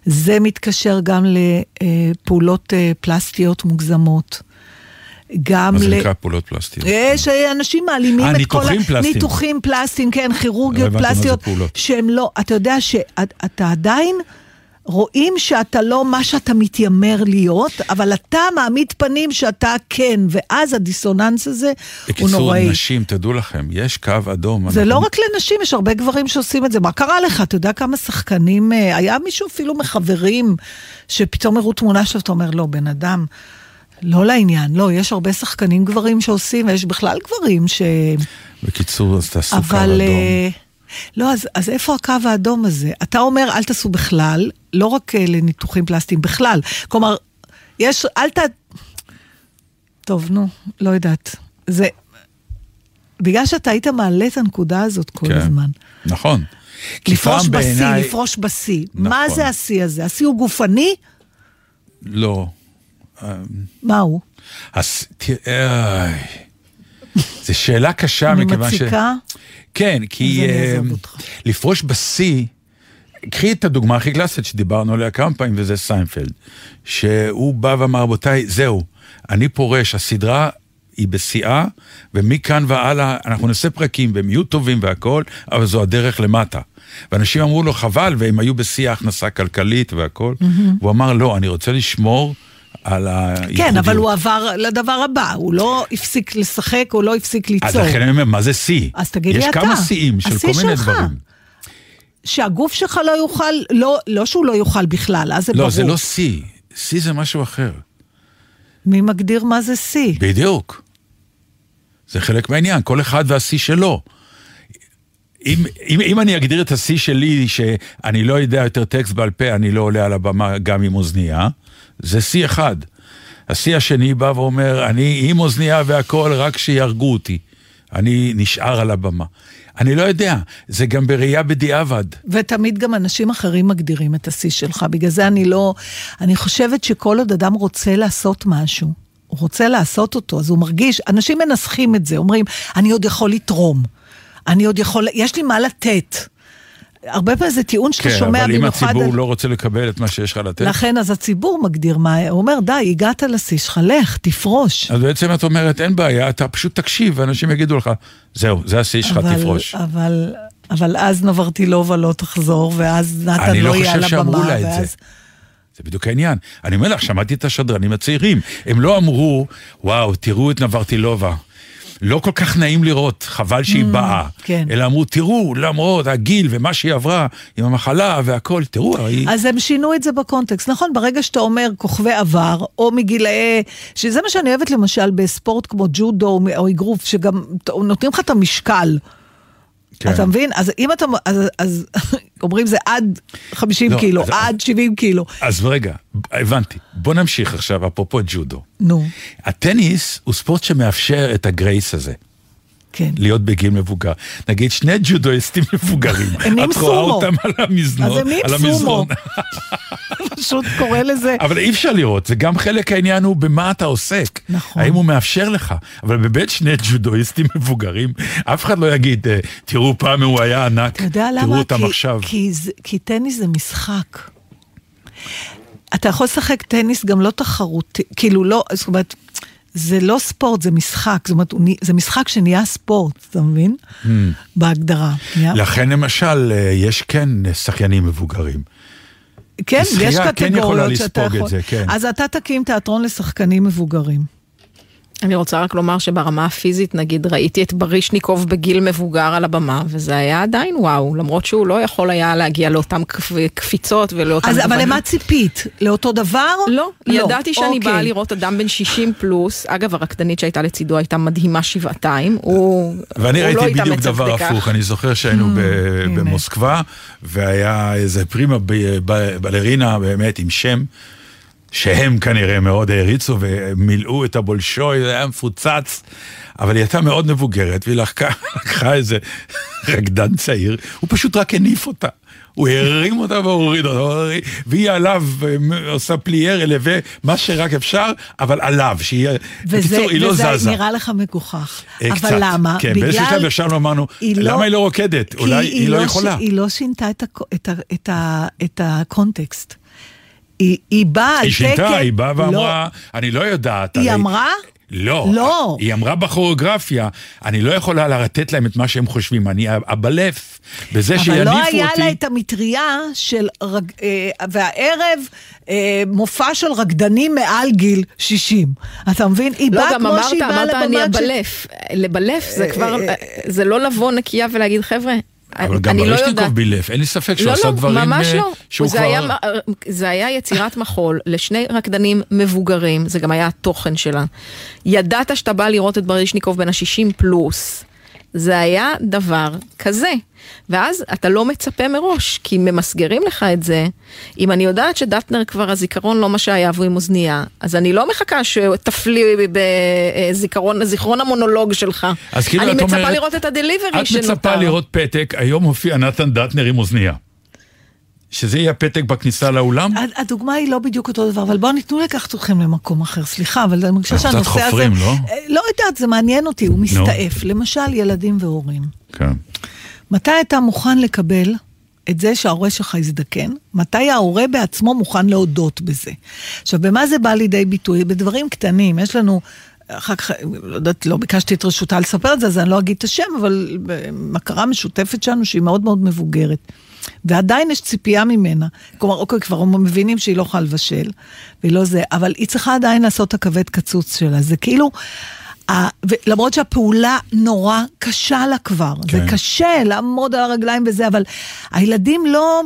זה מתקשר גם לפעולות אה, פלסטיות מוגזמות. גם מה זה ל... נקרא פעולות פלסטיות? יש אה, אנשים מעלימים אה, את כל ניתוחים פלסטיים. ניתוחים פלסטיים, כן, כירורגיות לא מה זה פלסטיות. שהם לא, אתה יודע שאתה עדיין רואים שאתה לא מה שאתה מתיימר להיות, אבל אתה מעמיד פנים שאתה כן, ואז הדיסוננס הזה הוא בקיצור, נוראי. נשים, תדעו לכם, יש קו אדום. זה אנחנו- לא רק לנשים, יש הרבה גברים שעושים את זה. מה קרה לך? אתה יודע כמה שחקנים, אה, היה מישהו אפילו מחברים, שפתאום הראו תמונה שלו, אתה אומר, לא, בן אדם, לא לעניין. לא, יש הרבה שחקנים גברים שעושים, ויש בכלל גברים ש... בקיצור, אז תעשו קו אבל... אדום. אה, לא, אז, אז איפה הקו האדום הזה? אתה אומר, אל תעשו בכלל, לא רק אה, לניתוחים פלסטיים, בכלל. כלומר, יש, אל ת... טוב, נו, לא יודעת. זה... בגלל שאתה היית מעלה את הנקודה הזאת כל כן. הזמן. נכון. לפרוש בשיא, בעיניי- לפרוש בשיא. מה נכון. זה השיא הזה? השיא הוא גופני? לא. מה הוא? אז תראה. זו שאלה קשה אני מכיוון ש... מציקה? כן, כי אני אה. לפרוש בשיא, קחי את הדוגמה הכי קלאסית שדיברנו עליה כמה פעמים, וזה סיינפלד. שהוא בא ואמר, רבותיי, זהו, אני פורש, הסדרה היא בשיאה, ומכאן והלאה אנחנו נעשה פרקים, והם יהיו טובים והכול, אבל זו הדרך למטה. ואנשים אמרו לו, חבל, והם היו בשיא ההכנסה הכלכלית והכול. והוא אמר, לא, אני רוצה לשמור על הייחודיות. כן, אבל הוא עבר לדבר הבא, הוא לא הפסיק לשחק, הוא לא הפסיק ליצור. אז לכן אני אומר, מה זה שיא? אז תגיד לי יש אתה. כמה שיאים של כל מיני שלך. דברים. שהגוף שלך לא יוכל, לא, לא שהוא לא יוכל בכלל, אז זה ברור. לא, זה לא שיא. שיא זה משהו אחר. מי מגדיר מה זה שיא? בדיוק. זה חלק מהעניין, כל אחד והשיא שלו. אם, אם, אם אני אגדיר את השיא שלי, שאני לא יודע יותר טקסט בעל פה, אני לא עולה על הבמה גם עם אוזנייה, זה שיא אחד. השיא השני בא ואומר, אני עם אוזנייה והכול, רק שיהרגו אותי. אני נשאר על הבמה. אני לא יודע, זה גם בראייה בדיעבד. ותמיד גם אנשים אחרים מגדירים את השיא שלך, בגלל זה אני לא... אני חושבת שכל עוד אדם רוצה לעשות משהו, הוא רוצה לעשות אותו, אז הוא מרגיש, אנשים מנסחים את זה, אומרים, אני עוד יכול לתרום, אני עוד יכול, יש לי מה לתת. הרבה פעמים זה טיעון שאתה כן, שומע אבל אם במיוחד... הציבור על- לא רוצה לקבל את מה שיש לך לתת, לכן אז הציבור מגדיר מה, הוא אומר, די, הגעת לשיא שלך, לך, תפרוש. אז בעצם את אומרת, אין בעיה, אתה פשוט תקשיב, ואנשים יגידו לך, זהו, זה השיא שלך, תפרוש. אבל, אבל אז נברטילובה לא תחזור, ואז נתן אני לא לא יהיה על חושב שאמרו הבמה, לה את זה. זה בדיוק העניין. אני אומר לך, שמעתי את השדרנים הצעירים. הם לא אמרו, וואו, תראו את נברטילובה. לא כל כך נעים לראות, חבל שהיא באה. כן. אלא אמרו, תראו, למרות הגיל ומה שהיא עברה עם המחלה והכל, תראו, היא... אז הם שינו את זה בקונטקסט. נכון, ברגע שאתה אומר כוכבי עבר, או מגילאי... שזה מה שאני אוהבת למשל בספורט כמו ג'ודו או אגרוף, שגם נותנים לך את המשקל. כן. אתה מבין? אז אם אתה... אז, אז אומרים זה עד 50 לא, קילו, אז- עד 70 קילו. אז רגע, הבנתי. בוא נמשיך עכשיו, אפרופו ג'ודו. נו, הטניס הוא ספורט שמאפשר את הגרייס הזה. כן. להיות בגיל מבוגר. נגיד שני ג'ודואיסטים מבוגרים, את רואה סומו. אותם על המזנון, אז הם נהיים סומו. פשוט קורא לזה... אבל אי אפשר לראות, זה גם חלק העניין הוא במה אתה עוסק. נכון. האם הוא מאפשר לך. אבל באמת שני ג'ודואיסטים מבוגרים, אף אחד לא יגיד, "אה, תראו פעם הוא היה ענק, תראו למה? אותם כי, עכשיו. כי, זה- כי טניס זה משחק. אתה יכול לשחק טניס גם לא תחרותי, כאילו לא, זאת אומרת, זה לא ספורט, זה משחק. זאת אומרת, זה משחק שנהיה ספורט, אתה מבין? Hmm. בהגדרה. לכן למשל, אה, יש כן שחיינים מבוגרים. כן, שחייה יש כן יכולה קטגוריות שאתה לספוג את יכול... זה, כן. אז אתה תקים תיאטרון לשחקנים מבוגרים. אני רוצה רק לומר שברמה הפיזית, נגיד, ראיתי את ברישניקוב בגיל מבוגר על הבמה, וזה היה עדיין וואו, למרות שהוא לא יכול היה להגיע לאותן קפ- קפיצות ולאותם... אז אבל. למה ציפית? לאותו דבר? לא, ידעתי שאני אוקיי. באה לראות אדם בן 60 פלוס, אגב הרקדנית שהייתה לצידו הייתה מדהימה שבעתיים, הוא ואני הוא ראיתי לא בדיוק התאמץ עד דבר כדי כך. הפוך, אני זוכר שהיינו הנה. במוסקבה, והיה איזה פרימה בלרינה באמת עם שם, שהם כנראה מאוד העריצו ומילאו את הבולשוי, זה היה מפוצץ, אבל היא הייתה מאוד מבוגרת, והיא לקחה, לקחה איזה רקדן צעיר, הוא פשוט רק הניף אותה. הוא הרים אותה והוריד אותה, והיא עליו עושה plié, relevé, מה שרק אפשר, אבל עליו, שהיא, וזה, בקיצור, היא לא וזה זזה. נראה לך מגוחך. אה, אבל קצת. למה? כן, באיזשהו שלב ישבנו ואמרנו, למה היא לא רוקדת? אולי היא לא ש- יכולה. היא לא שינתה את, הקו- את, ה, את, ה, את הקונטקסט. היא, היא באה על היא תקן... שינתה, היא באה לא. ואמרה, אני לא יודעת. היא הרי- אמרה? לא, לא. היא אמרה בכוריאוגרפיה, אני לא יכולה לתת להם את מה שהם חושבים, אני הבלף, בזה שיניפו אבל אותי. לא היה לה את המטריה של, רג... אה, והערב אה, מופע של רקדנים מעל גיל 60. אתה מבין? היא לא, באה גם כמו אמרת, שהיא באה אמרת אני לבמת של... הבלף. לבלף זה כבר, זה לא לבוא נקייה ולהגיד, חבר'ה, אבל גם אני לא. ברשניקוב בילף, אין לי ספק שהוא לא, עשה לא, דברים ממש אה, לא. שהוא זה כבר... היה, זה היה יצירת מחול לשני רקדנים מבוגרים, זה גם היה התוכן שלה. ידעת שאתה בא לראות את ברשניקוב בן ה-60 פלוס. זה היה דבר כזה. ואז אתה לא מצפה מראש, כי ממסגרים לך את זה. אם אני יודעת שדטנר כבר הזיכרון לא מה שהיה והוא עם אוזנייה, אז אני לא מחכה שתפלי בזיכרון, זיכרון המונולוג שלך. אז כאילו אני את מצפה אומרת- לראות את הדליברי את שנותר. מצפה לראות פתק, היום הופיע נתן דטנר עם אוזנייה. שזה יהיה פתק בכניסה לאולם? הד- הדוגמה היא לא בדיוק אותו דבר, אבל בואו ניתנו לקחת אתכם למקום אחר, סליחה, אבל אני מרגישה שהנושא קצת הזה... חופרים, לא? לא יודעת, זה מעניין אותי, הוא מסתעף. למשל, ילדים והורים. כן. מתי אתה מוכן לקבל את זה שההורה שלך יזדקן? מתי ההורה בעצמו מוכן להודות בזה? עכשיו, במה זה בא לידי ביטוי? בדברים קטנים. יש לנו, אחר כך, לא יודעת, לא ביקשתי את רשותה לספר את זה, אז אני לא אגיד את השם, אבל מכרה משותפת שלנו שהיא מאוד מאוד מבוגרת. ועדיין יש ציפייה ממנה. כלומר, אוקיי, כבר מבינים שהיא לא יכולה לבשל, והיא לא זה, אבל היא צריכה עדיין לעשות את הכבד קצוץ שלה. זה כאילו... ה- ולמרות שהפעולה נורא קשה לה כבר, כן. זה. קשה לעמוד על הרגליים וזה, אבל הילדים לא,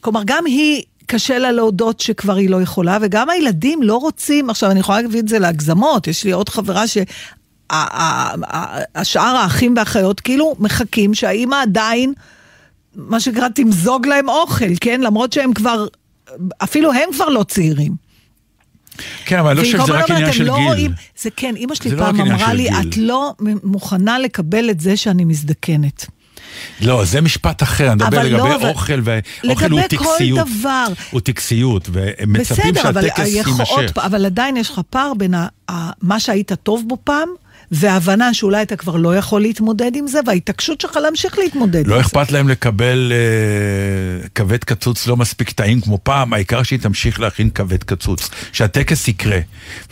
כלומר גם היא, קשה לה להודות שכבר היא לא יכולה, וגם הילדים לא רוצים, עכשיו אני יכולה להביא את זה להגזמות, יש לי עוד חברה ש... ה- ה- ה- השאר האחים והאחיות כאילו מחכים שהאימא עדיין, מה שנקרא, תמזוג להם אוכל, כן? למרות שהם כבר, אפילו הם כבר לא צעירים. כן, אבל אני לא חושב שזה רק עניין "אתם של לא גיל. רואים-" זה כן, אימא שלי לא פעם עניין אמרה לי, גיל. את לא מוכנה לקבל את זה שאני מזדקנת. לא, זה משפט אחר, אני מדבר לא, לגבי אבל- אוכל, ואוכל הוא לגבי כל טקסיות. דבר. הוא טקסיות, והם מצפים בסדר, אבל שהטקס יימשך. פעם, אבל עדיין יש לך פער בין ה- ה- מה שהיית טוב בו פעם, וההבנה שאולי אתה כבר לא יכול להתמודד עם זה, וההתעקשות שלך להמשיך להתמודד עם לא זה. אכפת להם לקבל אה, כבד קצוץ לא מספיק טעים כמו פעם, העיקר שהיא תמשיך להכין כבד קצוץ. שהטקס יקרה.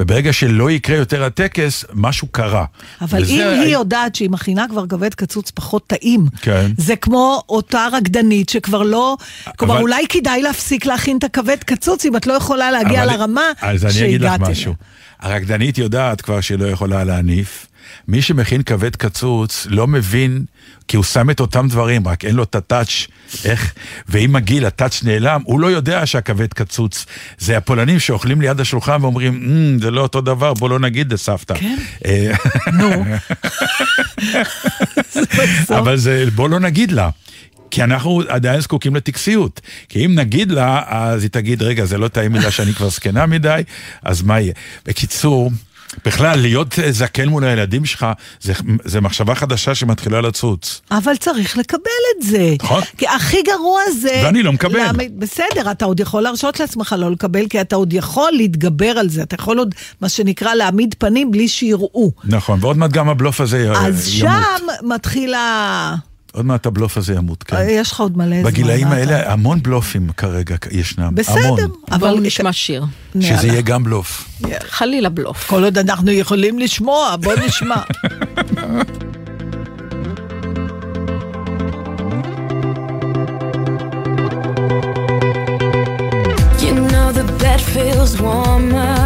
וברגע שלא יקרה יותר הטקס, משהו קרה. אבל וזה אם ה- היא יודעת שהיא מכינה כבר כבד קצוץ פחות טעים, כן. זה כמו אותה רקדנית שכבר לא, כלומר אבל- אולי כדאי להפסיק להכין את הכבד קצוץ אם את לא יכולה להגיע אבל- לרמה אז אני אגיד לך משהו. הרקדנית יודעת כבר שהיא לא יכולה להניף. מי שמכין כבד קצוץ לא מבין, כי הוא שם את אותם דברים, רק אין לו את הטאץ', איך, ועם הגיל הטאץ' נעלם, הוא לא יודע שהכבד קצוץ. זה הפולנים שאוכלים ליד השולחן ואומרים, "אמ, זה לא אותו דבר, בוא לא נגיד לסבתא. כן. אה, נו. אבל זה, בוא לא נגיד לה. כי אנחנו עדיין זקוקים לטקסיות. כי אם נגיד לה, אז היא תגיד, רגע, זה לא טעים מדי שאני כבר זקנה מדי, אז מה יהיה? בקיצור, בכלל, להיות אה, זקן מול הילדים שלך, זה, זה מחשבה חדשה שמתחילה לצוץ. אבל צריך לקבל את זה. נכון. כי הכי גרוע זה... ואני לא מקבל. להעמיד- בסדר, אתה עוד יכול להרשות לעצמך לא לקבל, כי אתה עוד יכול להתגבר על זה. אתה יכול עוד, מה שנקרא, להעמיד פנים בלי שיראו. נכון, ועוד מעט גם הבלוף הזה אה, אז ימות. שם מתחיל ה... עוד מעט הבלוף הזה ימות, כן. יש לך עוד מלא זמן. בגילאים מה אתה- האלה המון בלופים כרגע ישנם. בסדר, המון. אבל... בואו נשמע שיר. שזה יאללה. יהיה גם בלוף. חלילה בלוף. כל עוד אנחנו יכולים לשמוע, בוא נשמע. You know the bed feels warmer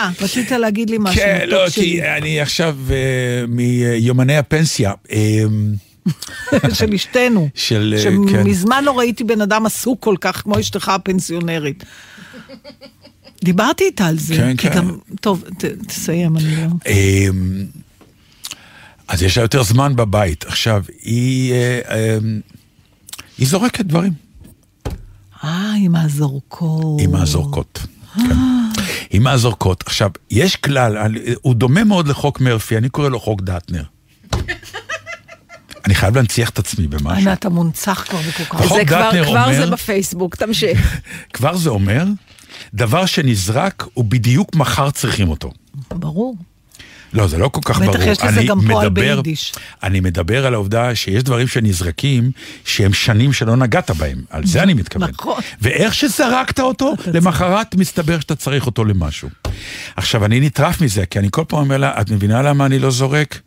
מה? רצית להגיד לי משהו? כן, לא. כי אני עכשיו אה, מיומני הפנסיה. אה, של אשתנו. של, אה, כן. שמזמן לא ראיתי בן אדם עסוק כל כך כמו אשתך הפנסיונרית. דיברתי איתה על זה. כן, כי כן. גם, טוב, ת, תסיים, אני לא... אה, אז יש לה יותר זמן בבית. עכשיו, היא, אה, אה, היא זורקת דברים אה, עם הזורקות. עם הזורקות. כן. עם הזורקות. עכשיו, יש כלל, הוא דומה מאוד לחוק מרפי, אני קורא לו חוק דטנר. אני חייב להנציח את עצמי במשהו. הנה, אתה מונצח כבר בכל כך. זה כבר, כבר אומר- זה בפייסבוק, תמשיך. כבר זה אומר, דבר שנזרק, הוא בדיוק מחר צריכים אותו. ברור. לא, זה לא כל כך בטח ברור. יש לזה גם פועל ביידיש. אני מדבר על העובדה שיש דברים שנזרקים, שהם שנים שלא נגעת בהם. על זה אני מתכוון. נכון. ואיך שזרקת אותו, למחרת מסתבר שאתה צריך אותו למשהו. עכשיו, אני נטרף מזה, כי אני כל פעם אומר לה, את מבינה למה אני לא זורק?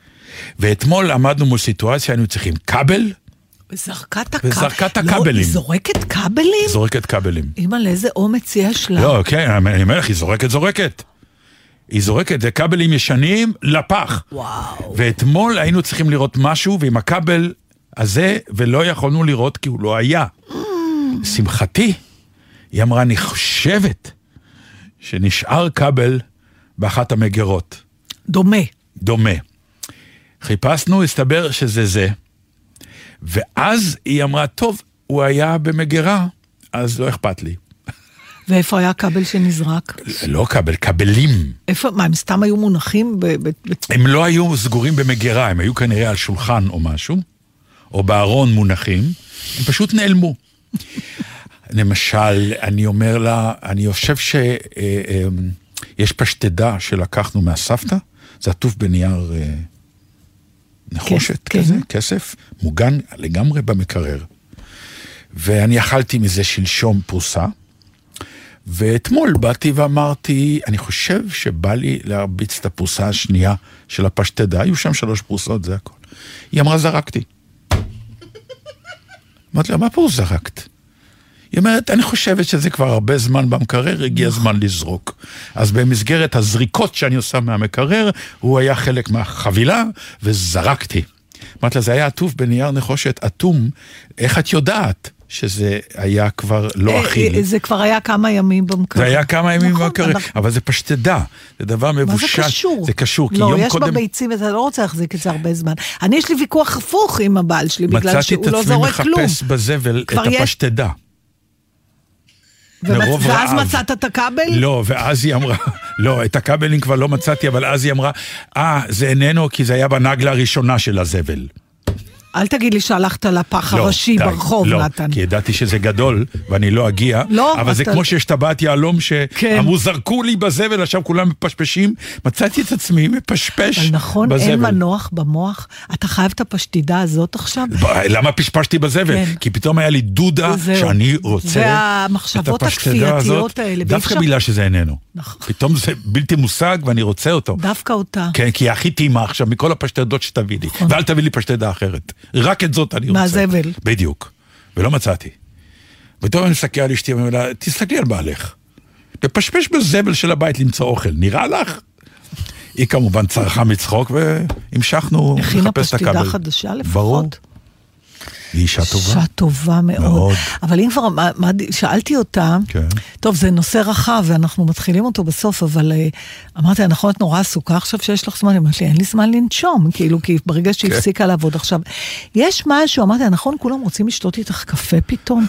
ואתמול עמדנו מול סיטואציה, היינו צריכים כבל, וזרקה את הכבל. וזרקה את לא, הכבלים. היא זורקת כבלים? זורקת כבלים. אימא'לה, איזה אומץ יש לה. לא, כן, אני אומר לך, היא זורקת, זורקת. היא זורקת, זה כבלים ישנים לפח. וואו. ואתמול היינו צריכים לראות משהו, ועם הכבל הזה, ולא יכולנו לראות כי הוא לא היה. לשמחתי, היא אמרה, אני חושבת שנשאר כבל באחת המגירות. דומה. דומה. חיפשנו, הסתבר שזה זה. ואז היא אמרה, טוב, הוא היה במגירה, אז לא אכפת לי. ואיפה היה הכבל שנזרק? לא כבל, כבלים. איפה, מה, הם סתם היו מונחים ב... ב, ב הם לא היו סגורים במגירה, הם היו כנראה על שולחן או משהו, או בארון מונחים, הם פשוט נעלמו. למשל, אני אומר לה, אני חושב שיש פשטדה שלקחנו מהסבתא, זה עטוף בנייר אה, נחושת כן. כזה, כסף, מוגן לגמרי במקרר. ואני אכלתי מזה שלשום פרוסה, ואתמול באתי ואמרתי, אני חושב שבא לי להרביץ את הפרוסה השנייה של הפשטדה, היו שם שלוש פרוסות, זה הכל. היא אמרה, זרקתי. אמרתי לה, מה פירוש זרקת? היא אומרת, אני חושבת שזה כבר הרבה זמן במקרר, הגיע הזמן לזרוק. אז במסגרת הזריקות שאני עושה מהמקרר, הוא היה חלק מהחבילה, וזרקתי. אמרתי לה, זה היה עטוף בנייר נחושת אטום, איך את יודעת שזה היה כבר לא אה, אכיל? אה, זה כבר היה כמה ימים במקרר. זה היה כמה ימים נכון, במקרר, אנחנו- אבל זה פשטדה, זה דבר מה זה. קשור? זה קשור, כי לא, יום יש קודם בביצים, אתה לא רוצה להחזיק את זה הרבה זמן. אני, יש לי ויכוח הפוך עם הבעל שלי, בגלל מצאתי שהוא את לא עצמי זורק כלום. מחפש בזבל את יש- הפשטדה. ומצ- מרוב ואז רעב. מצאת את הכבל? לא, ואז היא אמרה, לא, את הכבלים כבר לא מצאתי, אבל אז היא אמרה, אה, זה איננו, כי זה היה בנגלה הראשונה של הזבל. אל תגיד לי שהלכת לפח לא, הראשי די, ברחוב, לא, נתן. כי ידעתי שזה גדול, ואני לא אגיע, לא, אבל זה אתה- כמו שיש טבעת יהלום כן. שאמרו, זרקו לי בזבל, עכשיו כולם מפשפשים, מצאתי את עצמי מפשפש אבל נכון, בזבל. אין מנוח במוח. אתה חייב את הפשטידה הזאת עכשיו? ב- למה פשפשתי בזבל? כן. כי פתאום היה לי דודה זהו. שאני רוצה והמחשבות את הכפייתיות הזאת, האלה, דווקא אפשר- בגלל שזה איננו. נכון. פתאום זה בלתי מושג ואני רוצה אותו. דווקא אותה. כן, כי היא הכי טעימה עכשיו מכל הפשטדות שתביא לי. נכון. ואל תביא לי פשטדה אחרת. רק את זאת אני רוצה. מהזבל. בדיוק. ולא מצאתי. ופתאום אני מסתכל על אשתי ואומר לה, תסתכלי על בעלך. תפשפש בזבל של הבית למצוא אוכל, נראה לך? היא כמובן צרחה מצחוק והמשכנו הכינה לחפש את הכבל. פשטידה חדשה לפחות? ברור. היא אישה טובה. אישה טובה מאוד. מאוד. אבל אם כבר, מה, מה, שאלתי אותה, כן. טוב, זה נושא רחב ואנחנו מתחילים אותו בסוף, אבל אה, אמרתי נכון, את נורא עסוקה עכשיו שיש לך זמן? היא אמרת לי, אין לי זמן לנשום, כאילו, כי ברגע שהיא כן. הפסיקה לעבוד עכשיו. יש משהו, אמרתי נכון, כולם רוצים לשתות איתך קפה פתאום?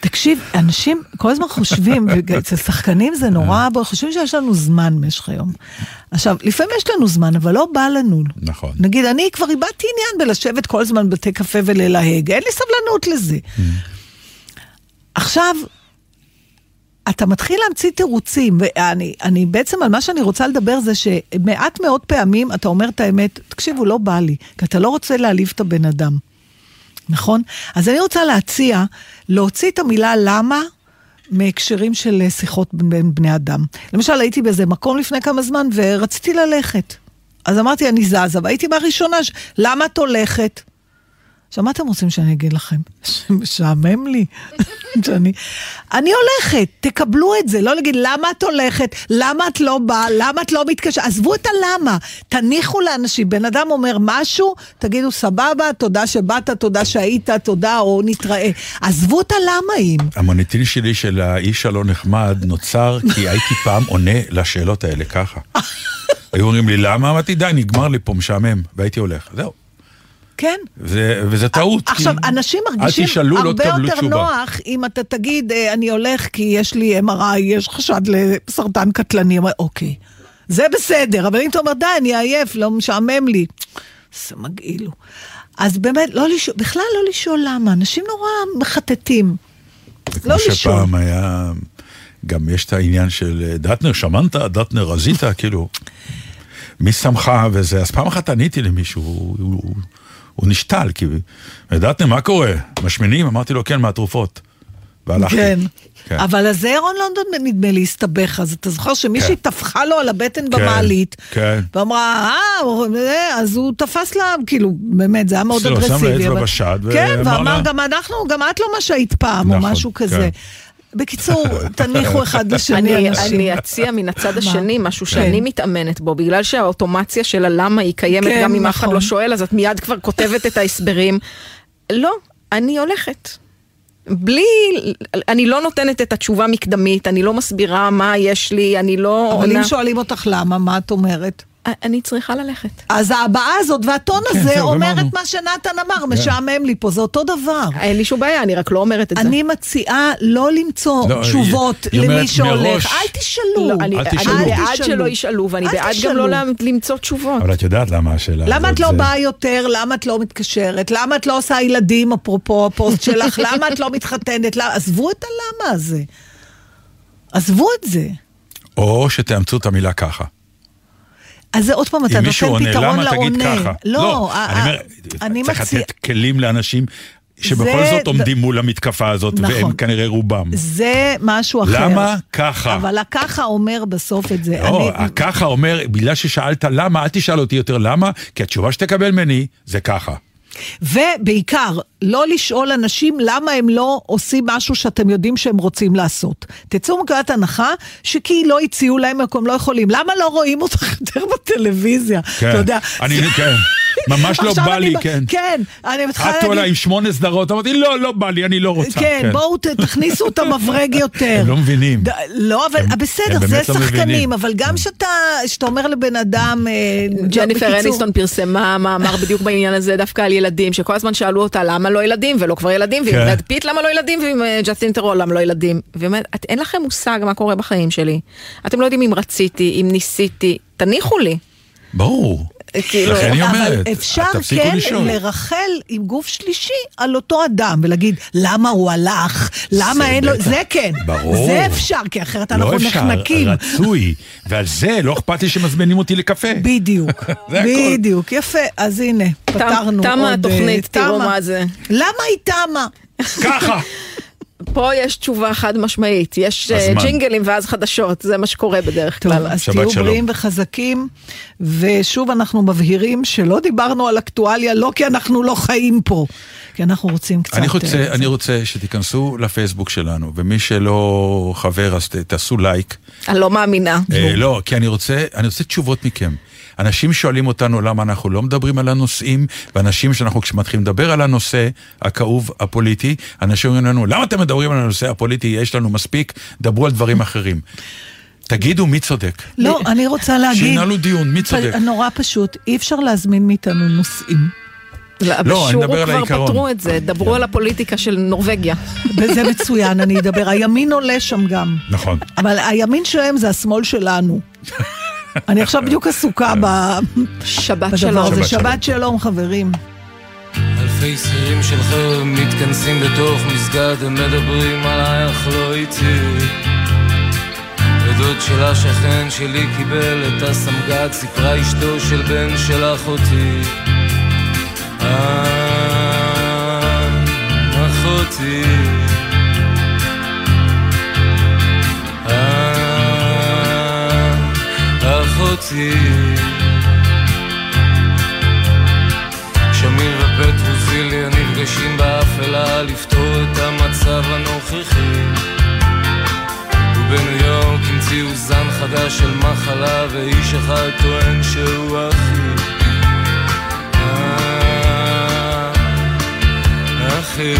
תקשיב, אנשים כל הזמן חושבים, ואצל שחקנים זה נורא, בוא, חושבים שיש לנו זמן במשך היום. עכשיו, לפעמים יש לנו זמן, אבל לא בא לנו. נכון. נגיד, אני כבר איבדתי עניין בלשבת כל הזמן בבתי קפה וללהג, אין לי סבלנות לזה. עכשיו, אתה מתחיל להמציא תירוצים, ואני אני בעצם, על מה שאני רוצה לדבר זה שמעט מאוד פעמים אתה אומר את האמת, תקשיבו, לא בא לי, כי אתה לא רוצה להעליב את הבן אדם. נכון? אז אני רוצה להציע, להוציא את המילה למה מהקשרים של אה, שיחות בין בני אדם. למשל, הייתי באיזה מקום לפני כמה זמן ורציתי ללכת. אז אמרתי, אני זזה, והייתי מהראשונה, ש... למה את הולכת? עכשיו, מה אתם רוצים שאני אגיד לכם? שמשעמם לי. שאני... אני הולכת, תקבלו את זה, לא להגיד למה את הולכת, למה את לא באה, למה את לא מתקשרת, עזבו את הלמה, תניחו לאנשים, בן אדם אומר משהו, תגידו סבבה, תודה שבאת, תודה שהיית, תודה, או נתראה. עזבו את הלמהים. המוניטין שלי של האיש הלא נחמד נוצר כי הייתי פעם עונה לשאלות האלה ככה. היו אומרים לי, למה? אמרתי, די, נגמר לי פה, משעמם, והייתי הולך. זהו. כן. וזה, וזה טעות. עכשיו, כי אנשים מרגישים תשאלו, לא הרבה תקבלו יותר תשובה. נוח אם אתה תגיד, אה, אני הולך כי יש לי MRI, יש חשד לסרטן קטלני. אוקיי, זה בסדר, אבל אם אתה אומר, די, אני עייף, לא משעמם לי, זה מגעיל. אז באמת, לא לשאול, בכלל לא לשאול למה, אנשים נורא מחטטים. זה לא כמו לשאול. שפעם היה, גם יש את העניין של אה, דטנר, שמנת, דטנר רזית, כאילו, מי שמך וזה, אז פעם אחת עניתי למישהו, הוא, הוא, הוא נשתל, כי, דטנר, מה קורה? משמינים? אמרתי לו, כן, מהתרופות. והלכתי. כן. כן. אבל אז אירון לונדון נדמה לי הסתבך, אז אתה זוכר שמישהי כן. טפחה לו על הבטן כן, במעלית, כן. ואמרה, אה, אז הוא תפס לה, כאילו, באמת, זה היה מאוד לא, שם לה אגרסיבי. אצבע בשד, כן, ואמר לה- גם אנחנו, גם את לא מה שהיית פעם, או נכון, משהו כזה. כן. בקיצור, תניחו אחד לשני אני, אנשים. אני אציע מן הצד השני משהו כן. שאני מתאמנת בו, בגלל שהאוטומציה של הלמה היא קיימת כן, גם אם אף אחד נכון. לא שואל, אז את מיד כבר כותבת את ההסברים. לא, אני הולכת. בלי, אני לא נותנת את התשובה מקדמית, אני לא מסבירה מה יש לי, אני לא אבל עונה. אם שואלים אותך למה, מה את אומרת? אני צריכה ללכת. אז ההבעה הזאת והטון כן, הזה אומר. את מה שנתן אמר, משעמם לי פה, זה אותו דבר. אין לי שום בעיה, אני רק לא אומרת את זה. אני מציעה לא למצוא לא, תשובות למי שהולך, מראש- אל תשאלו. לא, אני, אל אני תשאלו. בעד תשאלו. שלא ישאלו, ואני בעד גם. לא למצוא תשובות. אבל את יודעת למה השאלה למה הזאת את לא זה- באה יותר? למה את לא מתקשרת? למה את לא עושה ילדים, אפרופו הפוסט שלך? למה את לא מתחתנת? למה- עזבו את הלמה הזה. עזבו את זה. או שתאמצו את המילה ככה. אז זה עוד פעם, אתה אם מישהו נותן עונה, פתרון למה תגיד לעונה. ככה? לא, אני ה- אומר, אני צריך מציע... לתת כלים לאנשים שבכל זה- זאת עומדים מול המתקפה הזאת, נכון. והם כנראה רובם. זה משהו אחר. למה ככה? אבל הככה אומר בסוף את זה. לא, אני- ככה אומר, בגלל ששאלת למה, אל תשאל אותי יותר למה, כי התשובה שתקבל ממני זה ככה. ובעיקר, לא לשאול אנשים למה הם לא עושים משהו שאתם יודעים שהם רוצים לעשות. תצאו מנקודת הנחה שכי לא הציעו להם מקום, לא יכולים. למה לא רואים אותך יותר בטלוויזיה? כן. אתה יודע. אני, כן. ממש לא בא אני לי, כן. כן, אני מתחילה את עולה להגיד... עם שמונה סדרות, אמרתי, לא, לא בא לי, אני לא רוצה. כן, בואו ת- תכניסו את המברג יותר. הם לא מבינים. ד- לא, אבל הם- בסדר, הם זה לא שחקנים. אבל גם שאתה שאתה אומר לבן אדם... אה, ג'ניפר אניסטון פרסמה מאמר בדיוק בעניין הזה דווקא על ילדים, שכל הזמן שאלו אותה למה לא ילדים, ולא כבר ילדים, ועם כן. ברד פיט למה לא ילדים, ועם אה, ג'סטין ת'רו למה לא ילדים. והיא אומרת, "את- אין לכם מושג מה קורה בחיים שלי. אתם לא יודעים אם רציתי, אם ניסיתי, תניחו לי. ברור. כאילו, לכן היא אומרת, אפשר כן לשאול. לרחל עם גוף שלישי על אותו אדם ולהגיד למה הוא הלך, למה זה אין לו. זה כן, ברור. זה אפשר, כי אחרת לא אנחנו אפשר, נחנקים. רצוי. ועל זה לא אכפת לי שמזמינים אותי לקפה. בדיוק. בדיוק, יפה, אז הנה, פתרנו תמה עוד, התוכנית, אה, תראו תמה. מה זה. למה היא תמה? ככה. פה יש תשובה חד משמעית, יש אה, הזמן. ג'ינגלים ואז חדשות, זה מה שקורה בדרך טוב, כלל. אז תהיו שלום. בריאים וחזקים, ושוב אנחנו מבהירים שלא דיברנו על אקטואליה, לא כי אנחנו לא חיים פה, כי אנחנו רוצים קצת... אני אה, רוצה, זה. אני רוצה שתיכנסו לפייסבוק שלנו, ומי שלא חבר אז תעשו לייק. אני לא מאמינה. אה, לא, כי אני רוצה, אני רוצה תשובות מכם. אנשים שואלים אותנו למה אנחנו לא מדברים על הנושאים, ואנשים שאנחנו כשמתחילים לדבר על הנושא הכאוב הפוליטי, אנשים אומרים לנו, למה אתם מדברים על הנושא הפוליטי? יש לנו מספיק, דברו על דברים אחרים. תגידו מי צודק. לא, אני רוצה להגיד... שינהלו דיון, מי צודק? נורא פשוט, אי אפשר להזמין מאיתנו נושאים. לא, אני בשיעור מדבר על כבר העיקרון. פתרו את זה, דברו על הפוליטיקה של נורבגיה. וזה מצוין, אני אדבר. הימין עולה שם גם. נכון. אבל הימין שלהם זה השמאל שלנו. אני עכשיו בדיוק עסוקה ב- שבת בדבר שלום. שבת שלום. שבת שלום, חברים. אלפי שכירים של חרב מתכנסים בתוך מסגד, הם מדברים עלייך לא איתי. ודוד של השכן שלי קיבל את הסמג"ד, סיפרה אשתו של בן של אחותי. אה, אחותי. אה, אחותי. שמיר ופטרוזיליה נפגשים באפלה לפתור את המצב הנוכחי. ובניו יורק המציאו זן חדש של מחלה ואיש אחד טוען שהוא אחי. אה, אחי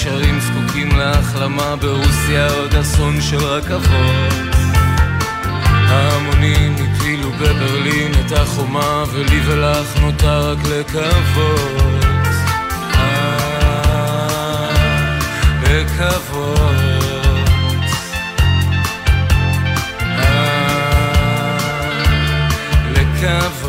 הקשרים זקוקים להחלמה. ברוסיה עוד אסון של רכבות. ההמונים הפילו בברלין את החומה ולי ולך נותר רק לקוות. אה, לקוות. אה, לקוות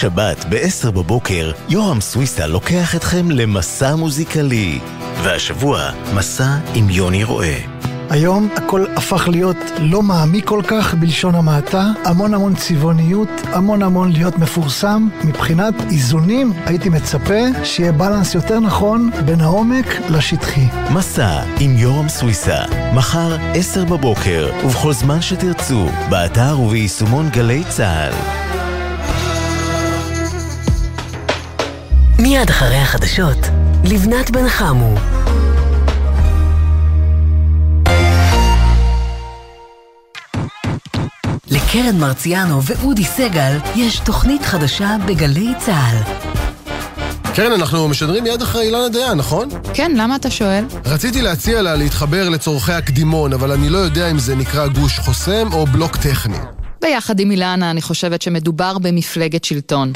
שבת ב-10 בבוקר, יורם סוויסה לוקח אתכם למסע מוזיקלי. והשבוע, מסע עם יוני רואה. היום הכל הפך להיות לא מעמיק כל כך בלשון המעטה, המון המון צבעוניות, המון המון להיות מפורסם. מבחינת איזונים הייתי מצפה שיהיה בלנס יותר נכון בין העומק לשטחי. מסע עם יורם סוויסה, מחר 10 בבוקר, ובכל זמן שתרצו, באתר וביישומון גלי צה"ל. מיד אחרי החדשות, לבנת בן חמו. לקרן מרציאנו ואודי סגל יש תוכנית חדשה בגלי צה"ל. קרן, אנחנו משדרים מיד אחרי אילנה דיין, נכון? כן, למה אתה שואל? רציתי להציע לה להתחבר לצורכי הקדימון, אבל אני לא יודע אם זה נקרא גוש חוסם או בלוק טכני. ביחד עם אילנה אני חושבת שמדובר במפלגת שלטון.